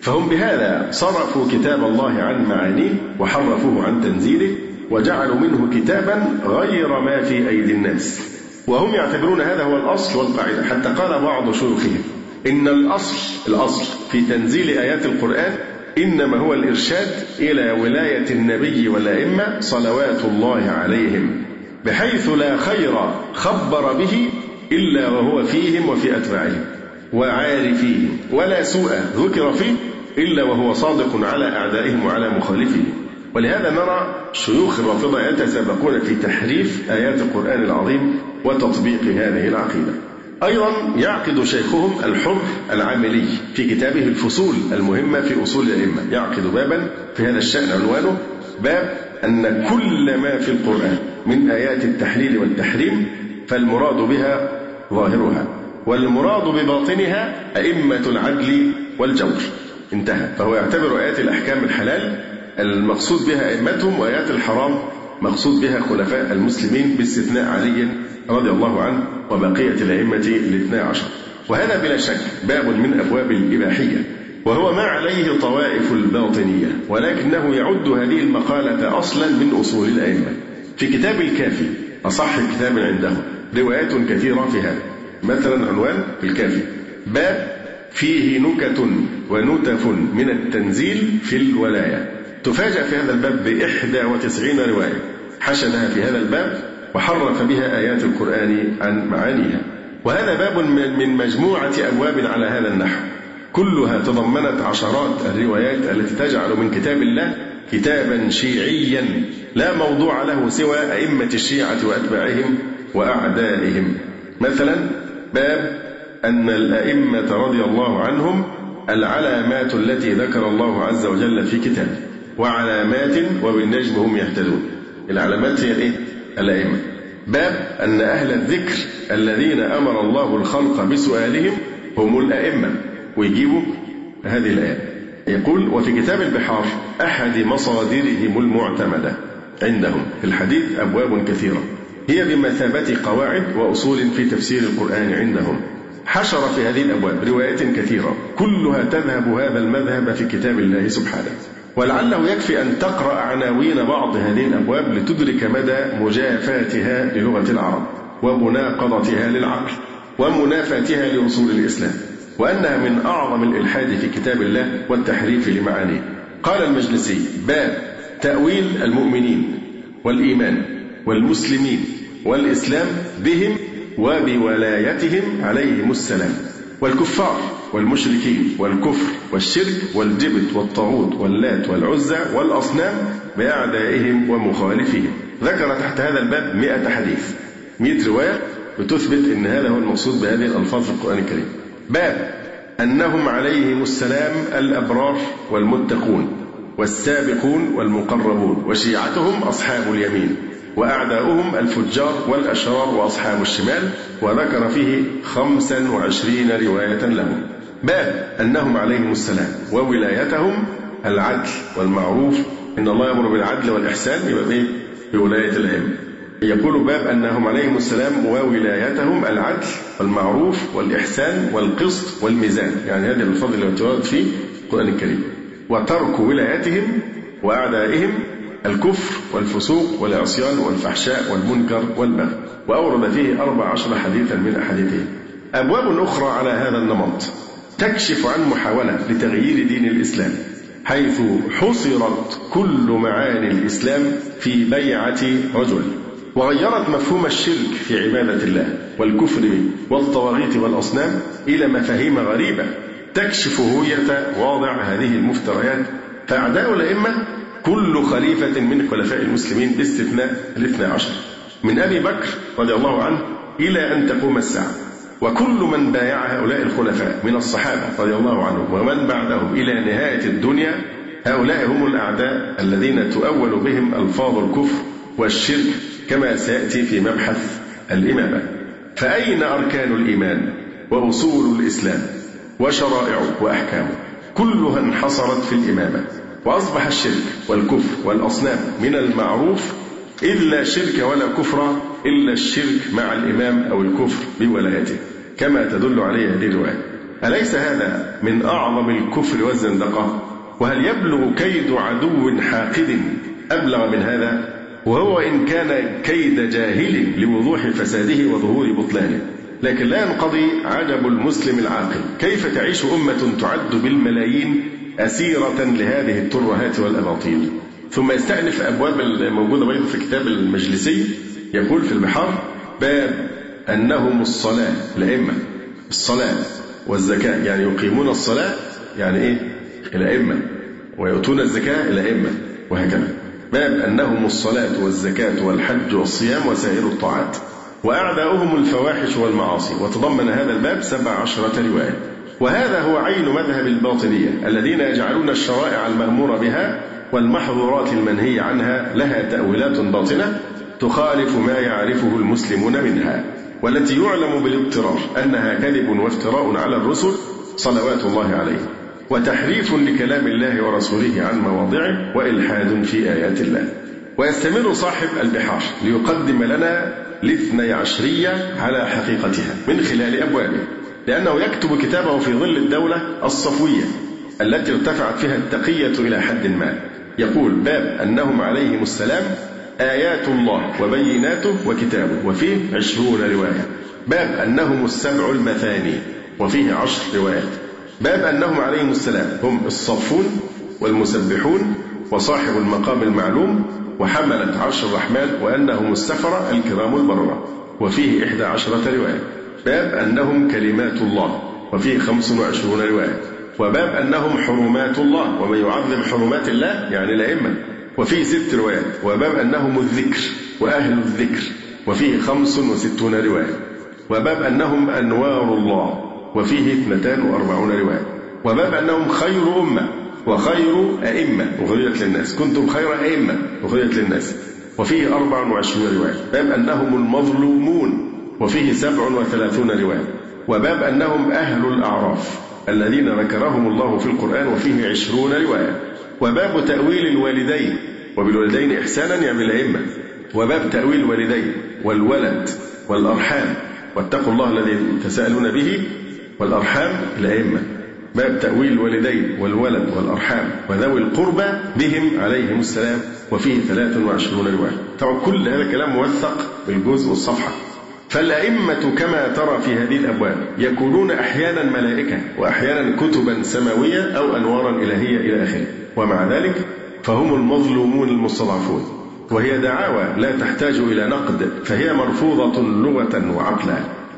فهم بهذا صرفوا كتاب الله عن معانيه وحرفوه عن تنزيله وجعلوا منه كتابا غير ما في أيدي الناس. وهم يعتبرون هذا هو الأصل والقاعدة. حتى قال بعض شيوخهم إن الأصل الأصل في تنزيل آيات القرآن إنما هو الإرشاد إلى ولاية النبي والأئمة صلوات الله عليهم بحيث لا خير خبر به إلا وهو فيهم وفي أتباعهم وعارفيهم ولا سوء ذكر فيه إلا وهو صادق على أعدائهم وعلى مخالفهم. ولهذا نرى شيوخ الرافضة يتسابقون في تحريف آيات القرآن العظيم وتطبيق هذه العقيدة. أيضا يعقد شيخهم الحر العاملي في كتابه الفصول المهمة في أصول الأئمة. يعقد بابا في هذا الشأن عنوانه باب أن كل ما في القرآن من آيات التحليل والتحريم فالمراد بها ظاهرها والمراد بباطنها أئمة العدل والجور. انتهى. فهو يعتبر آيات الأحكام الحلال المقصود بها أئمتهم وآيات الحرام مقصود بها خلفاء المسلمين باستثناء علي رضي الله عنه وبقية الأئمة الاثنى عشر. وهذا بلا شك باب من أبواب الإباحية وهو ما عليه طوائف الباطنية ولكنه يعد هذه المقالة أصلا من أصول الأئمة. في كتاب الكافي أصح كتاب عندهم روايات كثيرة في هذا. مثلا عنوان في الكافي باب فيه نكت ونتف من التنزيل في الولاية. تفاجأ في هذا الباب بإحدى وتسعين رواية. حشدها في هذا الباب وحرف بها آيات القرآن عن معانيها. وهذا باب من مجموعة أبواب على هذا النحو. كلها تضمنت عشرات الروايات التي تجعل من كتاب الله كتابا شيعيا لا موضوع له سوى أئمة الشيعة وأتباعهم وأعدائهم. مثلا باب أن الأئمة رضي الله عنهم العلامات التي ذكر الله عز وجل في كتابه. وعلامات وبالنجم هم يهتدون. العلامات هي الايه؟ الأئمة. باب أن أهل الذكر الذين أمر الله الخلق بسؤالهم هم الأئمة. ويجيبوا هذه الآية. يقول وفي كتاب البحار أحد مصادرهم المعتمدة. عندهم في الحديث أبواب كثيرة. هي بمثابة قواعد وأصول في تفسير القرآن عندهم. حشر في هذه الأبواب روايات كثيرة. كلها تذهب هذا المذهب في كتاب الله سبحانه. ولعله يكفي أن تقرأ عناوين بعض هذه الأبواب لتدرك مدى مجافاتها للغة العرب ومناقضتها للعقل ومنافاتها لأصول الإسلام وأنها من أعظم الإلحاد في كتاب الله والتحريف لمعانيه. قال المجلسي باب تأويل المؤمنين والإيمان والمسلمين والإسلام بهم وبولايتهم عليهم السلام. والكفار والمشركين والكفر والشرك والجبت والطاغوت واللات والعزى والأصنام بأعدائهم ومخالفهم. ذكر تحت هذا الباب مئة حديث مئة رواية بتثبت أن هذا هو المقصود بهذه الألفاظ في القرآن الكريم. باب أنهم عليهم السلام الأبرار والمتقون والسابقون والمقربون وشيعتهم أصحاب اليمين وأعداؤهم الفجار والأشرار وأصحاب الشمال وذكر فيه خمسا وعشرين رواية لهم باب أنهم عليهم السلام وولايتهم العدل والمعروف. إن الله يأمر بالعدل والإحسان يبقى إيه؟ بولاية الأئمة. يقول باب أنهم عليهم السلام وولايتهم العدل والمعروف والإحسان والقسط والميزان. يعني هذه الألفاظ التي وردت في القرآن الكريم. وترك ولايتهم وأعدائهم الكفر والفسوق والعصيان والفحشاء والمنكر والبغي. وأورد فيه أربع عشر حديثا من أحاديثه. أبواب أخرى على هذا النمط تكشف عن محاولة لتغيير دين الإسلام حيث حصرت كل معاني الإسلام في بيعة رجل وغيرت مفهوم الشرك في عبادة الله والكفر والطواغيت والأصنام إلى مفاهيم غريبة تكشف هوية واضع هذه المفتريات. فأعداء الأئمة كل خليفة من خلفاء المسلمين باستثناء الاثنى عشر. من أبي بكر رضي الله عنه إلى أن تقوم الساعة. وكل من بايع هؤلاء الخلفاء من الصحابة رضي الله عنهم ومن بعدهم إلى نهاية الدنيا هؤلاء هم الأعداء الذين تؤول بهم ألفاظ الكفر والشرك كما سيأتي في مبحث الإمامة. فأين أركان الإيمان وأصول الإسلام وشرائعه وأحكامه؟ كلها انحصرت في الإمامة. وأصبح الشرك والكفر والأصنام من المعروف إذ لا شرك ولا كفر إلا الشرك مع الإمام أو الكفر بولايته كما تدل عليه هذه الرواية. أليس هذا من أعظم الكفر والزندقة؟ وهل يبلغ كيد عدو حاقد أبلغ من هذا؟ وهو إن كان كيد جاهل لوضوح فساده وظهور بطلانه. لكن لا ينقضي عجب المسلم العاقل. كيف تعيش أمة تعد بالملايين أسيرة لهذه الترهات والأباطيل؟ ثم يستأنف أبواب الموجودة أيضا في كتاب المجلسي يقول في البحار باب أنهم الصلاة الأئمة الصلاة والزكاة. يعني يقيمون الصلاة يعني إيه؟ الأئمة. ويؤتون الزكاة الأئمة. وهكذا. باب أنهم الصلاة والزكاة والحج والصيام وسائر الطاعات. وأعداؤهم الفواحش والمعاصي. وتضمن هذا الباب سبع عشرة رواية. وهذا هو عين مذهب الباطنية الذين يجعلون الشرائع المأمور بها والمحظورات المنهي عنها لها تأويلات باطنة تخالف ما يعرفه المسلمون منها والتي يعلم بالاضطرار أنها كذب وافتراء على الرسل صلوات الله عليه وتحريف لكلام الله ورسوله عن مواضعه وإلحاد في آيات الله. ويستمر صاحب البحار ليقدم لنا الاثني عشرية على حقيقتها من خلال أبوابه لأنه يكتب كتابه في ظل الدولة الصفوية التي ارتفعت فيها التقية إلى حد ما. يقول باب أنهم عليهم السلام آيات الله وبيناته وكتابه وفيه عشرون رواية. باب أنهم السبع المثاني وفيه عشر روايات. باب أنهم عليهم السلام هم الصفون والمسبحون وصاحب المقام المعلوم وحملة عرش الرحمن وأنهم السفرة الكرام البررة. وفيه إحدى عشرة رواية. باب أنهم كلمات الله وفيه خمس وعشرون رواية. وباب أنهم حرمات الله ومن يعظم حرمات الله يعني الأئمة. وفيه ست روايات وباب أنهم الذكر وأهل الذكر وفيه خمس وستون رواية. وباب أنهم أنوار الله وفيه اثنتان وأربعون رواية. وباب أنهم خير أمة وخير أئمة أخرجت للناس. كنتم خير أئمة أخرجت للناس. وفيه أربع وعشرون رواية. باب أنهم المظلومون وفيه سبع وثلاثون رواية. وباب أنهم أهل الأعراف. الذين ذكرهم الله في القرآن وفيه عشرون رواية. وباب تأويل الوالدين. وبالوالدين إحسانا يعني الأئمة. وباب تأويل الوالدين والولد والأرحام. واتقوا الله الذي تساءلون به والأرحام الأئمة. باب تأويل الوالدين والولد والأرحام. وذوي القربى بهم عليهم السلام. وفيه 23 رواية. طبعا كل هذا الكلام موثق بالجزء والصفحة. فالأئمة كما ترى في هذه الأبواب يكونون أحيانا ملائكة وأحيانا كتبا سماوية أو أنوارا إلهية إلى آخره. ومع ذلك فهم المظلومون المستضعفون. وهي دعاوى لا تحتاج إلى نقد فهي مرفوضة لغة وعقلا.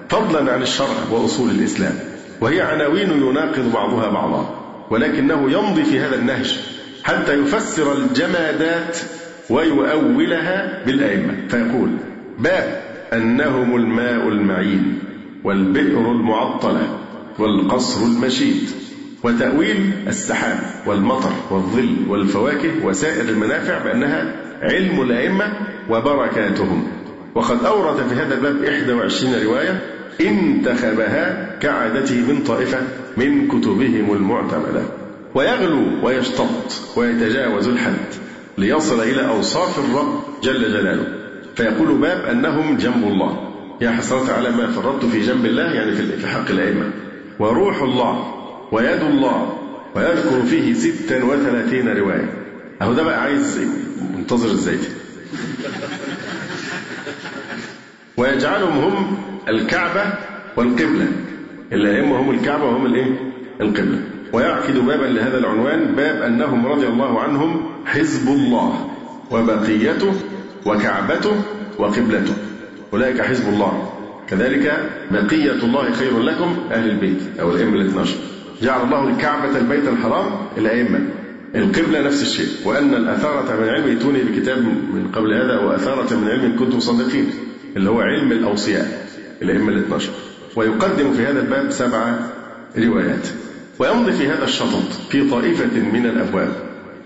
فضلا عن الشرع وأصول الإسلام. وهي عناوين يناقض بعضها بعضا. ولكنه يمضي في هذا النهج حتى يفسر الجمادات ويؤولها بالأئمة. فيقول باب أنهم الماء المعين والبئر المعطلة والقصر المشيد وتأويل السحاب والمطر والظل والفواكه وسائر المنافع بأنها علم الأئمة وبركاتهم. وقد أورد في هذا الباب 21 رواية انتخبها كعادته من طائفة من كتبهم المعتمدة. ويغلو ويشتط ويتجاوز الحد ليصل إلى أوصاف الرب جل جلاله. فيقول باب أنهم جنب الله. يا حسرة على ما فرطت في جنب الله يعني في حق الأئمة. وروح الله ويد الله ويذكر فيه ستا وثلاثين رواية. أهو ده بقى عايز منتظر الزيت ويجعلهم هم الكعبة والقبلة. الأئمة هم الكعبة وهم الإيه؟ القبلة. ويعقد بابا لهذا العنوان باب أنهم رضي الله عنهم حزب الله وبقيته وكعبته وقبلته. أولئك حزب الله. كذلك بقية الله خير لكم أهل البيت. أو الأئمة الاثنى عشر جعل الله الكعبة البيت الحرام الأئمة. القبلة نفس الشيء. وأن الأثارة من علم يتوني بكتاب من قبل هذا وأثارة من علم كنتم صادقين اللي هو علم الأوصياء الأئمة الاثنى عشر ويقدم في هذا الباب سبع روايات. ويمضي في هذا الشطط في طائفة من الأبواب.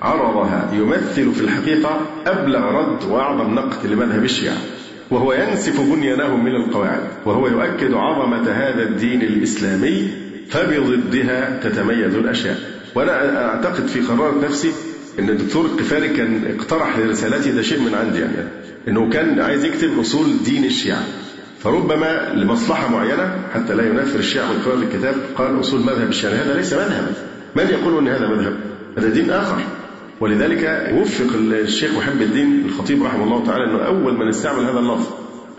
عرضها يمثل في الحقيقة أبلغ رد وأعظم نقد لمذهب الشيعة وهو ينسف بنيانهم من القواعد وهو يؤكد عظمة هذا الدين الإسلامي فبضدها تتميز الأشياء. وأنا أعتقد في قرارة نفسي إن الدكتور القفاري كان اقترح لرسالتي ده شيء من عندي يعني إنه كان عايز يكتب أصول دين الشيعة. فربما لمصلحة معينة حتى لا ينفر الشيعة من قراءه الكتاب قال أصول مذهب الشيعة هذا ليس مذهبا من يقول إن هذا مذهب؟ هذا دين آخر. ولذلك وفق الشيخ محب الدين الخطيب رحمه الله تعالى إنه أول من استعمل هذا اللفظ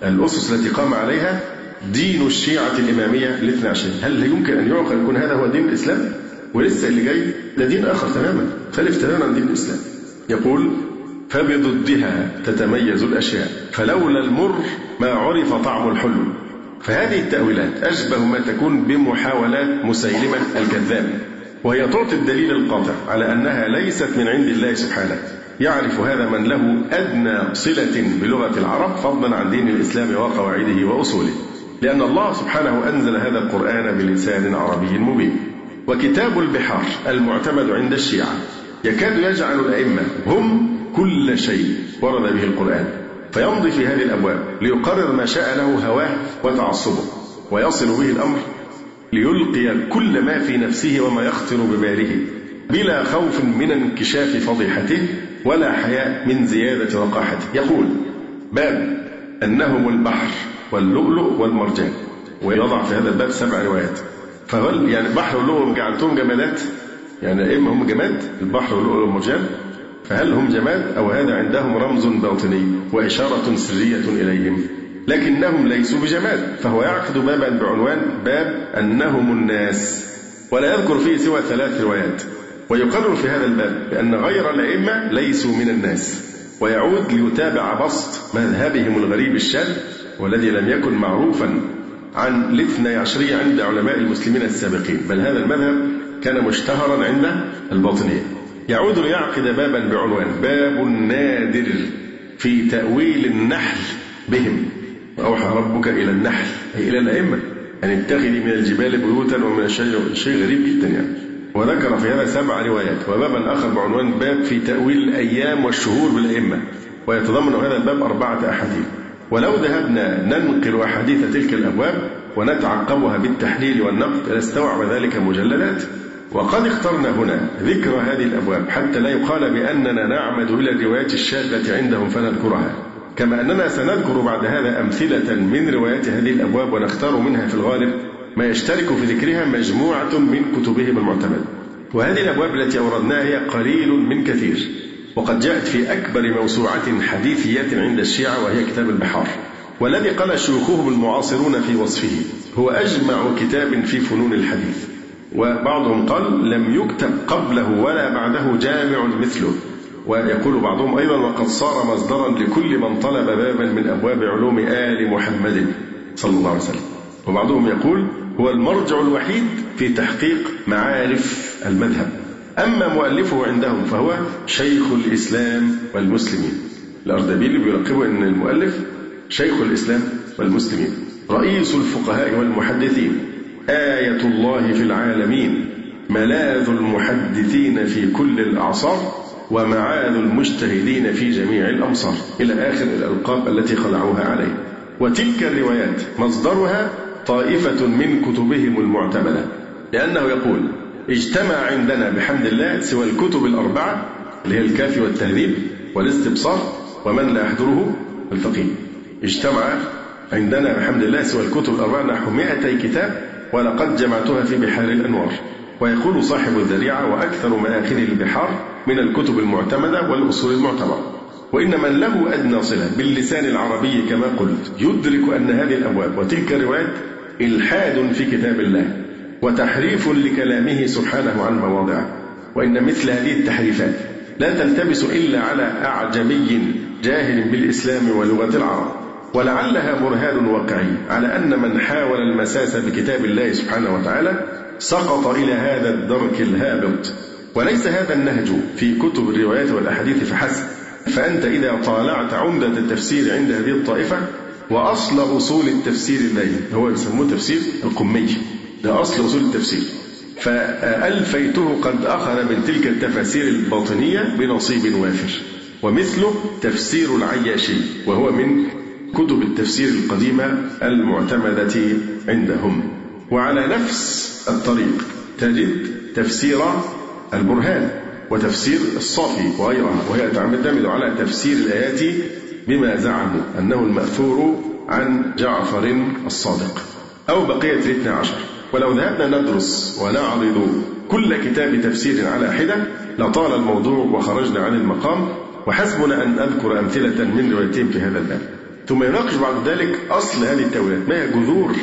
الأسس التي قام عليها دين الشيعة الإمامية الاثنى عشر هل يمكن أن يعقل يكون هذا هو دين الإسلام؟ ولسه اللي جاي ده دين آخر تماما مختلف تماما عن دين الإسلام. يقول فبضدها تتميز الأشياء فلولا المر ما عرف طعم الحلو. فهذه التأويلات أشبه ما تكون بمحاولات مسيلمة الكذاب. وهي تعطي الدليل القاطع على أنها ليست من عند الله سبحانه. يعرف هذا من له أدنى صلة بلغة العرب فضلا عن دين الإسلام وقواعده وأصوله. لأن الله سبحانه أنزل هذا القرآن بلسان عربي مبين. وكتاب البحار المعتمد عند الشيعة يكاد يجعل الأئمة هم كل شيء ورد به القرآن. فيمضي في هذه الأبواب ليقرر ما شاء له هواه وتعصبه ويصل به الأمر ليلقي كل ما في نفسه وما يخطر بباله بلا خوف من انكشاف فضيحته ولا حياء من زيادة وقاحته. يقول باب أنهم البحر واللؤلؤ والمرجان. ويضع في هذا الباب سبع روايات. فهل يعني البحر واللؤلؤ جعلتهم جمادات؟ يعني إما هم جماد البحر واللؤلؤ والمرجان. فهل هم جماد أو هذا عندهم رمز باطني وإشارة سرية إليهم؟ لكنهم ليسوا بجماد فهو يعقد بابا بعنوان باب أنهم الناس. ولا يذكر فيه سوى ثلاث روايات. ويقرر في هذا الباب بأن غير الأئمة ليسوا من الناس. ويعود ليتابع بسط مذهبهم الغريب الشاذ والذي لم يكن معروفا عن الاثني عشرية عند علماء المسلمين السابقين. بل هذا المذهب كان مشتهرا عند الباطنية. يعود ليعقد بابا بعنوان باب نادر في تأويل النحل بهم. أوحى ربك إلى النحل أي إلى الأئمة أن اتخذي من الجبال بيوتا ومن الشجر شيء غريب جدا يعني. وذكر في هذا سبع روايات وبابا آخر بعنوان باب في تأويل الأيام والشهور بالأئمة ويتضمن هذا الباب أربعة أحاديث. ولو ذهبنا ننقل أحاديث تلك الأبواب ونتعقبها بالتحليل والنقد لاستوعب ذلك مجلدات. وقد اخترنا هنا ذكر هذه الأبواب حتى لا يقال بأننا نعمد إلى الروايات الشاذة عندهم فنذكرها. كما أننا سنذكر بعد هذا أمثلة من روايات هذه الأبواب ونختار منها في الغالب ما يشترك في ذكرها مجموعة من كتبهم المعتمدة وهذه الأبواب التي أوردناها هي قليل من كثير وقد جاءت في أكبر موسوعة حديثية عند الشيعة وهي كتاب البحار والذي قال شيوخهم المعاصرون في وصفه هو أجمع كتاب في فنون الحديث وبعضهم قال لم يكتب قبله ولا بعده جامع مثله. ويقول بعضهم أيضا وقد صار مصدرا لكل من طلب بابا من أبواب علوم آل محمد صلى الله عليه وسلم. وبعضهم يقول هو المرجع الوحيد في تحقيق معارف المذهب. أما مؤلفه عندهم فهو شيخ الإسلام والمسلمين. الأردبيلي بيلقبه أن المؤلف شيخ الإسلام والمسلمين. رئيس الفقهاء والمحدثين. آية الله في العالمين. ملاذ المحدثين في كل الأعصار. ومعاذ المجتهدين في جميع الأمصار إلى آخر الألقاب التي خلعوها عليه. وتلك الروايات مصدرها طائفة من كتبهم المعتمدة لأنه يقول اجتمع عندنا بحمد الله سوى الكتب الأربعة اللي هي الكافي والتهذيب والاستبصار ومن لا يحضره الفقيه. اجتمع عندنا بحمد الله سوى الكتب الأربعة نحو 200 كتاب ولقد جمعتها في بحار الأنوار. ويقول صاحب الذريعة وأكثر مآخذ البحار من الكتب المعتمدة والأصول المعتبرة. وإن من له أدنى صلة باللسان العربي كما قلت. يدرك أن هذه الأبواب وتلك الروايات إلحاد في كتاب الله وتحريف لكلامه سبحانه عن مواضعه. وإن مثل هذه التحريفات لا تلتبس إلا على أعجمي جاهل بالإسلام ولغة العرب. ولعلها برهان واقعي على أن من حاول المساس بكتاب الله سبحانه وتعالى سقط إلى هذا الدرك الهابط. وليس هذا النهج في كتب الروايات والأحاديث فحسب فأنت إذا طالعت عمدة التفسير عند هذه الطائفة وأصل أصول التفسير الليل هو يسموه تفسير القمي ده أصل أصول التفسير. فألفيته قد أخذ من تلك التفاسير الباطنية بنصيب وافر. ومثله تفسير العياشي وهو من كتب التفسير القديمة المعتمدة عندهم. وعلى نفس الطريق تجد تفسير البرهان وتفسير الصافي وغيرها وهي تعتمد على تفسير الآيات بما زعموا أنه المأثور عن جعفر الصادق أو بقية الاثنى عشر. ولو ذهبنا ندرس ونعرض كل كتاب تفسير على حدة لطال الموضوع وخرجنا عن المقام وحسبنا أن أذكر أمثلة من روايتين في هذا الباب. ثم يناقش بعد ذلك أصل هذه التأويلات ما هي جذور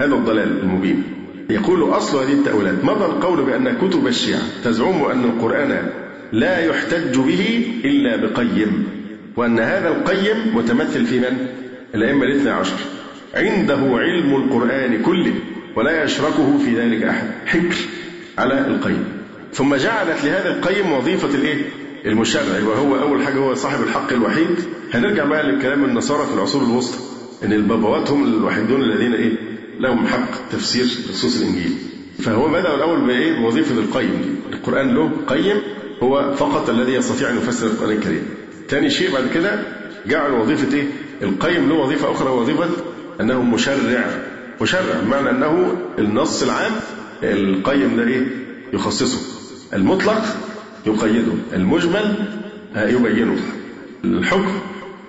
هذا الضلال المبين. يقول أصل هذه التأويلات. مضى القول بأن كتب الشيعة تزعم أن القرآن لا يحتج به إلا بقيم وأن هذا القيم متمثل في من؟ الأئمة الاثنى عشر. عنده علم القرآن كله ولا يشركه في ذلك أحد. حكر على القيم. ثم جعلت لهذا القيم وظيفة الإيه؟ المشرع. وهو أول حاجة هو صاحب الحق الوحيد. هنرجع بقى لكلام النصارى في العصور الوسطى إن البابوات هم الوحيدون الذين إيه؟ لهم حق تفسير نصوص الإنجيل. فهو بدأ الأول بإيه؟ بوظيفة القيم. القرآن له قيم هو فقط الذي يستطيع أن يفسر القرآن الكريم. ثاني شيء بعد كده جعل وظيفة إيه؟ القيم له وظيفة أخرى وظيفة أنه مشرع. مشرع بمعنى أنه النص العام القيم ده إيه؟ يخصصه. المطلق يقيده. المجمل يبينه. الحكم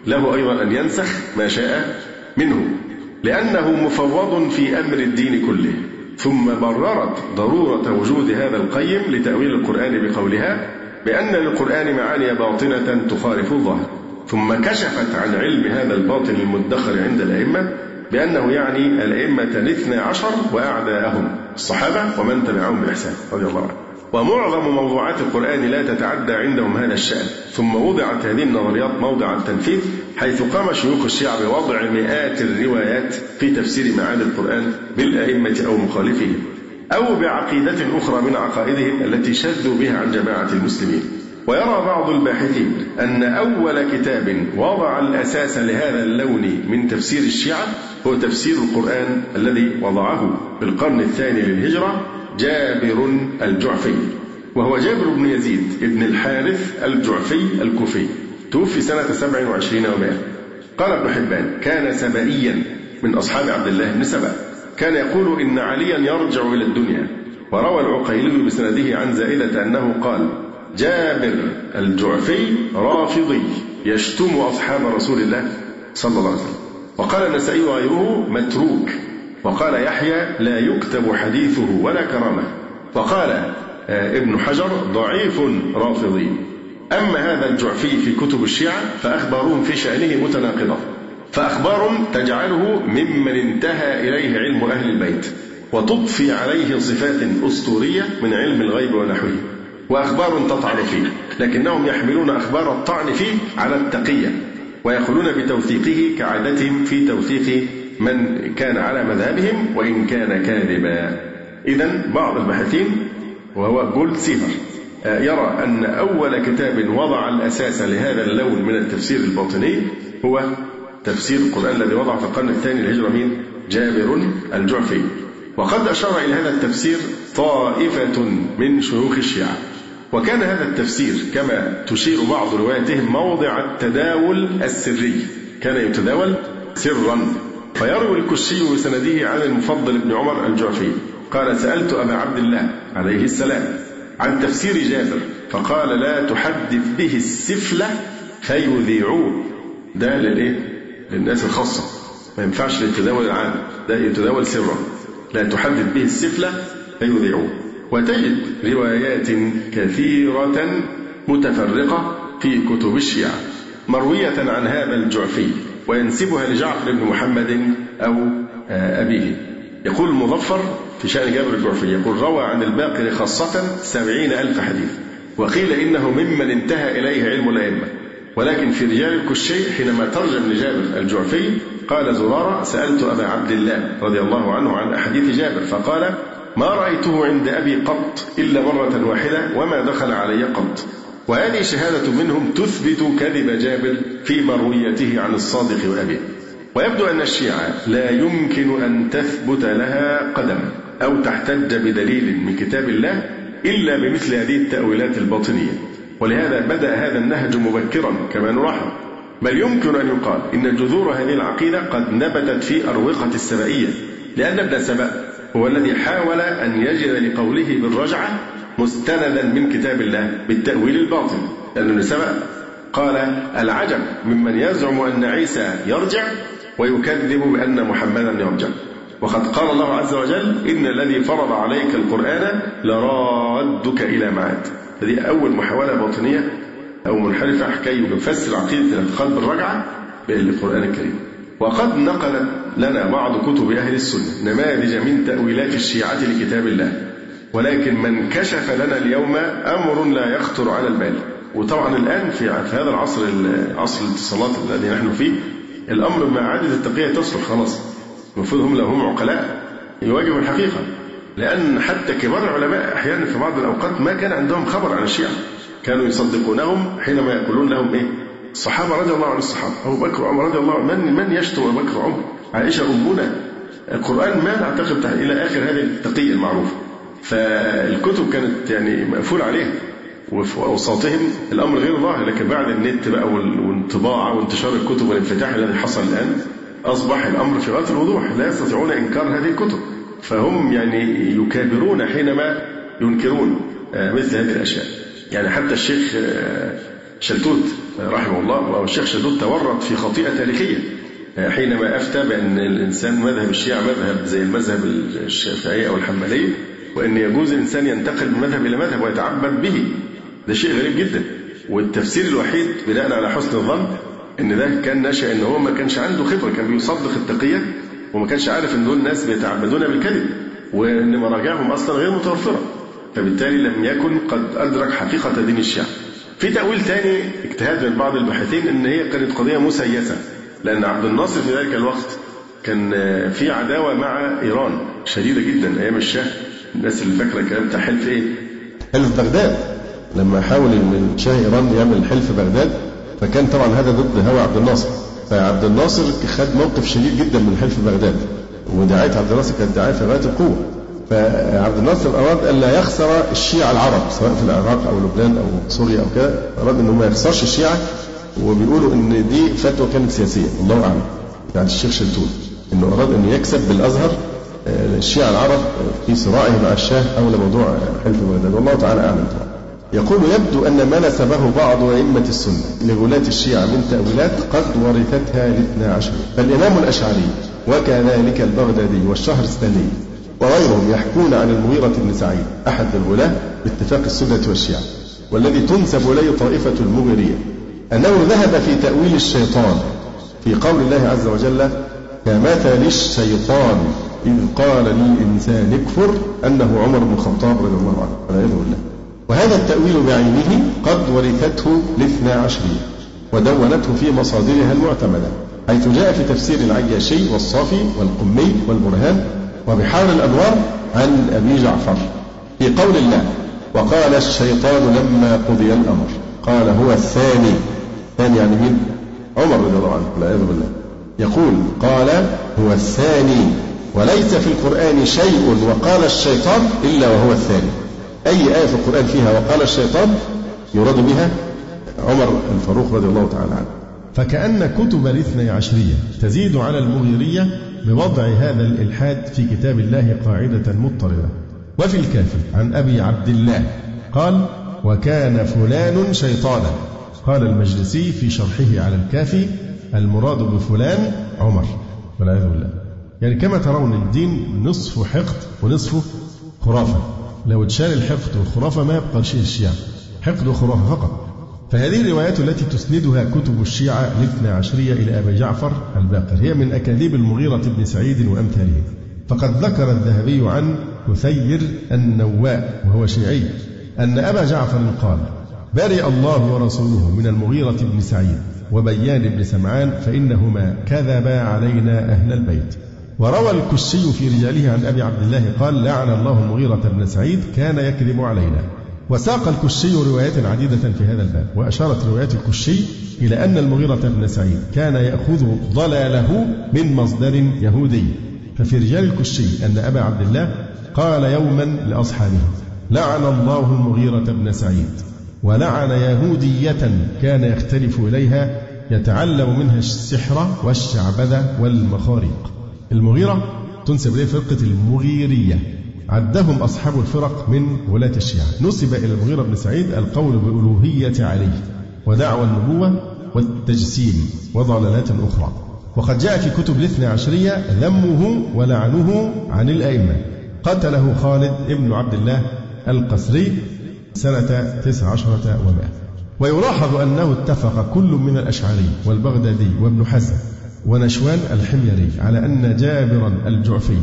له أيضا أن ينسخ ما شاء منه. لأنه مفوض في أمر الدين كله. ثم بررت ضرورة وجود هذا القيم لتأويل القرآن بقولها بأن للقرآن معاني باطنة تخالف الظاهر. ثم كشفت عن علم هذا الباطن المدخر عند الأئمة بأنه يعني الأئمة الاثنى عشر وأعداءهم الصحابة ومن تبعهم بإحسان. رضي الله عنهم ومعظم موضوعات القرآن لا تتعدى عندهم هذا الشأن. ثم وضعت هذه النظريات موضع التنفيذ حيث قام شيوخ الشيعة بوضع مئات الروايات في تفسير معاني القرآن بالأئمة أو مخالفهم أو بعقيدة أخرى من عقائدهم التي شذوا بها عن جماعة المسلمين. ويرى بعض الباحثين أن أول كتاب وضع الأساس لهذا اللون من تفسير الشيعة هو تفسير القرآن الذي وضعه في القرن الثاني للهجرة جابر الجعفي وهو جابر بن يزيد بن الحارث الجعفي الكوفي توفي سنة سبع وعشرين ومائة قال ابن حبان كان سبائيا من أصحاب عبد الله بن سبأ. كان يقول إن عليا يرجع إلى الدنيا. وروى العقيلي بسنده عن زائدة أنه قال جابر الجعفي رافضي يشتم أصحاب رسول الله صلى الله عليه وسلم. وقال النسائي وغيره متروك. وقال يحيى لا يكتب حديثه ولا كرامة. وقال آه، ابن حجر ضعيف رافضي. أما هذا الجعفي في كتب الشيعة فأخبارهم في شأنه متناقضة. فأخبار تجعله ممن انتهى إليه علم أهل البيت وتضفي عليه صفات أسطورية من علم الغيب ونحوه. وأخبار تطعن فيه لكنهم يحملون أخبار الطعن فيه على التقية ويقولون بتوثيقه كعادتهم في توثيق من كان على مذهبهم وإن كان كاذبا. إذا بعض الباحثين وهو جولد سيفر آه، يرى أن أول كتاب وضع الأساس لهذا اللون من التفسير الباطني هو تفسير القرآن الذي وضع في القرن الثاني للهجرة مين؟ جابر الجعفي. وقد أشار إلى هذا التفسير طائفة من شيوخ الشيعة. وكان هذا التفسير كما تشير بعض رواياتهم موضع التداول السري. كان يتداول سرا. فيروي الكشي بسنده عن المفضل بن عمر الجعفي قال سألت أبا عبد الله عليه السلام عن تفسير جابر فقال لا تحدث به السفلة فيذيعوه. ده للإيه؟ للناس الخاصة. ما ينفعش للتداول العام ده يتداول سرا لا تحدث به السفلة فيذيعوه. وتجد روايات كثيرة متفرقة في كتب الشيعة مروية عن هذا الجعفي. وينسبها لجعفر بن محمد أو آه، أبيه. يقول المظفر في شأن جابر الجعفي يقول روى عن الباقر خاصة سبعين ألف حديث وقيل إنه ممن انتهى إليه علم الأئمة. ولكن في رجال الكشي حينما ترجم لجابر الجعفي قال زرارة سألت أبا عبد الله رضي الله عنه عن أحاديث جابر فقال ما رأيته عند أبي قط إلا مرة واحدة وما دخل علي قط وهذه شهادة منهم تثبت كذب جابر في مرويته عن الصادق وأبيه. ويبدو أن الشيعة لا يمكن أن تثبت لها قدم أو تحتج بدليل من كتاب الله إلا بمثل هذه التأويلات الباطنية. ولهذا بدأ هذا النهج مبكرا كما نلاحظ. بل يمكن أن يقال إن جذور هذه العقيدة قد نبتت في أروقة السبائية لأن ابن سبأ هو الذي حاول أن يجد لقوله بالرجعة مستندا من كتاب الله بالتأويل الباطل لأن ابن سبأ قال العجب ممن يزعم أن عيسى يرجع ويكذب بأن محمدا يرجع. وقد قال الله عز وجل إن الذي فرض عليك القرآن لرادك إلى معاد هذه أول محاولة باطنية أو منحرفة كي يفسر عقيدة الاعتقاد بالرجعة بالقرآن الكريم. وقد نقلت لنا بعض كتب أهل السنة نماذج من تأويلات الشيعة لكتاب الله. ولكن من كشف لنا اليوم أمر لا يخطر على البال. وطبعا الآن في هذا العصر عصر الاتصالات الذي نحن فيه الأمر مع عادة التقية تصلح خلاص. المفروض هم لو هم عقلاء يواجهوا الحقيقة. لأن حتى كبار العلماء أحيانا في بعض الأوقات ما كان عندهم خبر عن الشيعة. كانوا يصدقونهم حينما يقولون لهم إيه؟ الصحابة رضي الله عن الصحابة. أبو بكر وعمر رضي الله من من يشتم أبو بكر وعمر؟ عائشة أمنا. القرآن ما نعتقد إلى آخر هذه التقية المعروفة. فالكتب كانت يعني مقفول عليها. وفي أوساطهم الأمر غير ظاهر لكن بعد النت بقى والطباعة وانتشار الكتب والانفتاح الذي حصل الآن أصبح الأمر في غاية الوضوح. لا يستطيعون إنكار هذه الكتب. فهم يعني يكابرون حينما ينكرون آه، مثل هذه الأشياء. يعني حتى الشيخ آه، شلتوت رحمه الله أو الشيخ شلتوت تورط في خطيئة تاريخية آه، حينما أفتى بأن الإنسان مذهب الشيعة مذهب زي المذهب الشافعي أو الحنبلي وأن يجوز الإنسان ينتقل من مذهب إلى مذهب ويتعبد به. ده شيء غريب جدا. والتفسير الوحيد بناء على حسن الظن إن ده كان نشأ إن هو ما كانش عنده خبرة كان بيصدق التقية وما كانش عارف إن دول ناس بيتعبدون بالكذب وإن مراجعهم أصلا غير متوفرة. فبالتالي لم يكن قد أدرك حقيقة دين الشيعة. في تأويل ثاني اجتهاد من بعض الباحثين إن هي كانت قضية مسيسة لأن عبد الناصر في ذلك الوقت كان في عداوة مع إيران شديدة جدا أيام الشاه. الناس اللي فاكرة الكلام بتاع حلف إيه؟ حلف بغداد. لما حاول إن شاه إيران يعمل حلف بغداد فكان طبعا هذا ضد هوى عبد الناصر. فعبد الناصر خد موقف شديد جدا من حلف بغداد. ودعاية عبد الناصر كانت دعاية في غاية القوة. فعبد الناصر أراد الا يخسر الشيعة العرب سواء في العراق أو لبنان أو سوريا أو كده أراد إنه ما يخسرش الشيعة. وبيقولوا إن دي فتوى كانت سياسية الله أعلم. يعني الشيخ شلتون إنه أراد انه يكسب بالأزهر الشيعة العرب في صراعه مع الشاه حول موضوع حلف بغداد والله تعالى أعلم. يقول يبدو أن ما نسبه بعض أئمة السنة لغلاة الشيعة من تأويلات قد ورثتها الاثنى عشر. فالإمام الأشعري وكذلك البغدادي والشهرستاني وغيرهم يحكون عن المغيرة بن سعيد أحد الغلاة باتفاق السنة والشيعة والذي تنسب إليه طائفة المغيرية أنه ذهب في تأويل الشيطان في قول الله عز وجل كمثل الشيطان إذ قال للإنسان اكفر أنه عمر بن الخطاب رضي الله عنه والعياذ بالله وهذا التأويل بعينه قد ورثته الاثنى عشرية ودونته في مصادرها المعتمدة حيث جاء في تفسير العياشي والصافي والقمي والبرهان وبحار الأنوار عن أبي جعفر في قول الله وقال الشيطان لما قضي الأمر. قال هو الثاني. الثاني يعني مين؟ عمر رضي الله عنه والعياذ بالله يقول قال هو الثاني. وليس في القرآن شيء وقال الشيطان إلا وهو الثاني. أي آية في القرآن فيها وقال الشيطان يراد بها عمر الفاروق رضي الله تعالى عنه. فكأن كتب الاثني عشرية تزيد على المغيرية بوضع هذا الإلحاد في كتاب الله قاعدة مضطردة وفي الكافي عن أبي عبد الله قال وكان فلان شيطانا. قال المجلسي في شرحه على الكافي المراد بفلان عمر. والعياذ بالله. يعني كما ترون الدين نصف حقد ونصفه خرافة. لو اتشال الحقد والخرافة ما يبقى شيء الشيعة. حقد وخرافة فقط. فهذه الروايات التي تسندها كتب الشيعة الاثنى عشرية إلى أبي جعفر الباقر. هي من أكاذيب المغيرة بن سعيد وأمثاله. فقد ذكر الذهبي عن كثير النواء وهو شيعي أن أبا جعفر قال برئ الله ورسوله من المغيرة بن سعيد وبيان بن سمعان فإنهما كذبا علينا أهل البيت. وروى الكشي في رجاله عن أبي عبد الله قال لعن الله المغيرة بن سعيد كان يكذب علينا. وساق الكشي روايات عديدة في هذا الباب وأشارت روايات الكشي إلى أن المغيرة بن سعيد كان يأخذ ضلاله من مصدر يهودي. ففي رجال الكشي أن أبا عبد الله قال يوما لأصحابه لعن الله المغيرة بن سعيد. ولعن يهودية كان يختلف إليها يتعلم منها السحر والشعبذة والمخاريق المغيرة تنسب إليه فرقة المغيرية. عدهم أصحاب الفرق من ولاة الشيعة. نسب إلى المغيرة بن سعيد القول بألوهية عليه ودعوى النبوة والتجسيم وضلالات أخرى. وقد جاء في كتب الاثنى عشرية ذمه ولعنه عن الأئمة. قتله خالد ابن عبد الله القسري سنة تسع عشرة ومائة. ويلاحظ أنه اتفق كل من الأشعري والبغدادي وابن حزم ونشوان الحميري على أن جابرا الجعفي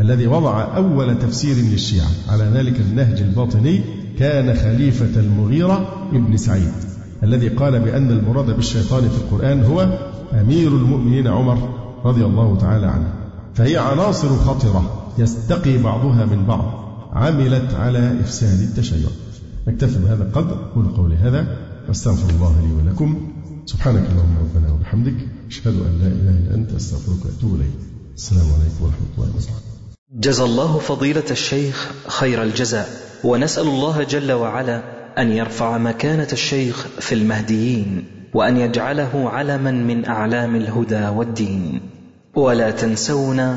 الذي وضع أول تفسير للشيعة على ذلك النهج الباطني كان خليفة المغيرة ابن سعيد الذي قال بأن المراد بالشيطان في القرآن هو أمير المؤمنين عمر رضي الله تعالى عنه. فهي عناصر خطرة يستقي بعضها من بعض عملت على إفساد التشيع. نكتفي بهذا القدر أقول قولي هذا واستغفر الله لي ولكم. سبحانك اللهم ربنا وبحمدك. أشهد أن لا إله إلا أنت أستغفرك وأتوب إليك. السلام عليكم ورحمة الله وبركاته. جزى الله فضيلة الشيخ خير الجزاء ونسأل الله جل وعلا أن يرفع مكانة الشيخ في المهديين وأن يجعله علما من أعلام الهدى والدين. ولا تنسونا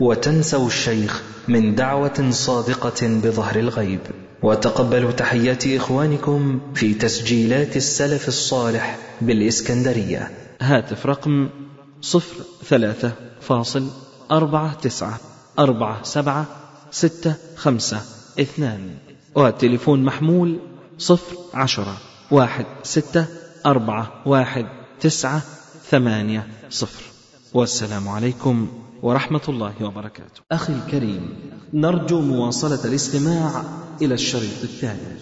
وتنسوا الشيخ من دعوة صادقة بظهر الغيب. وتقبلوا تحيات إخوانكم في تسجيلات السلف الصالح بالإسكندرية. هاتف رقم صفر ثلاثة فاصل أربعة تسعة أربعة سبعة ستة خمسة اثنان. والتليفون محمول صفر عشرة واحد ستة أربعة واحد تسعة ثمانية صفر. والسلام عليكم ورحمة الله وبركاته. أخي الكريم نرجو مواصلة الاستماع إلى الشريط التالي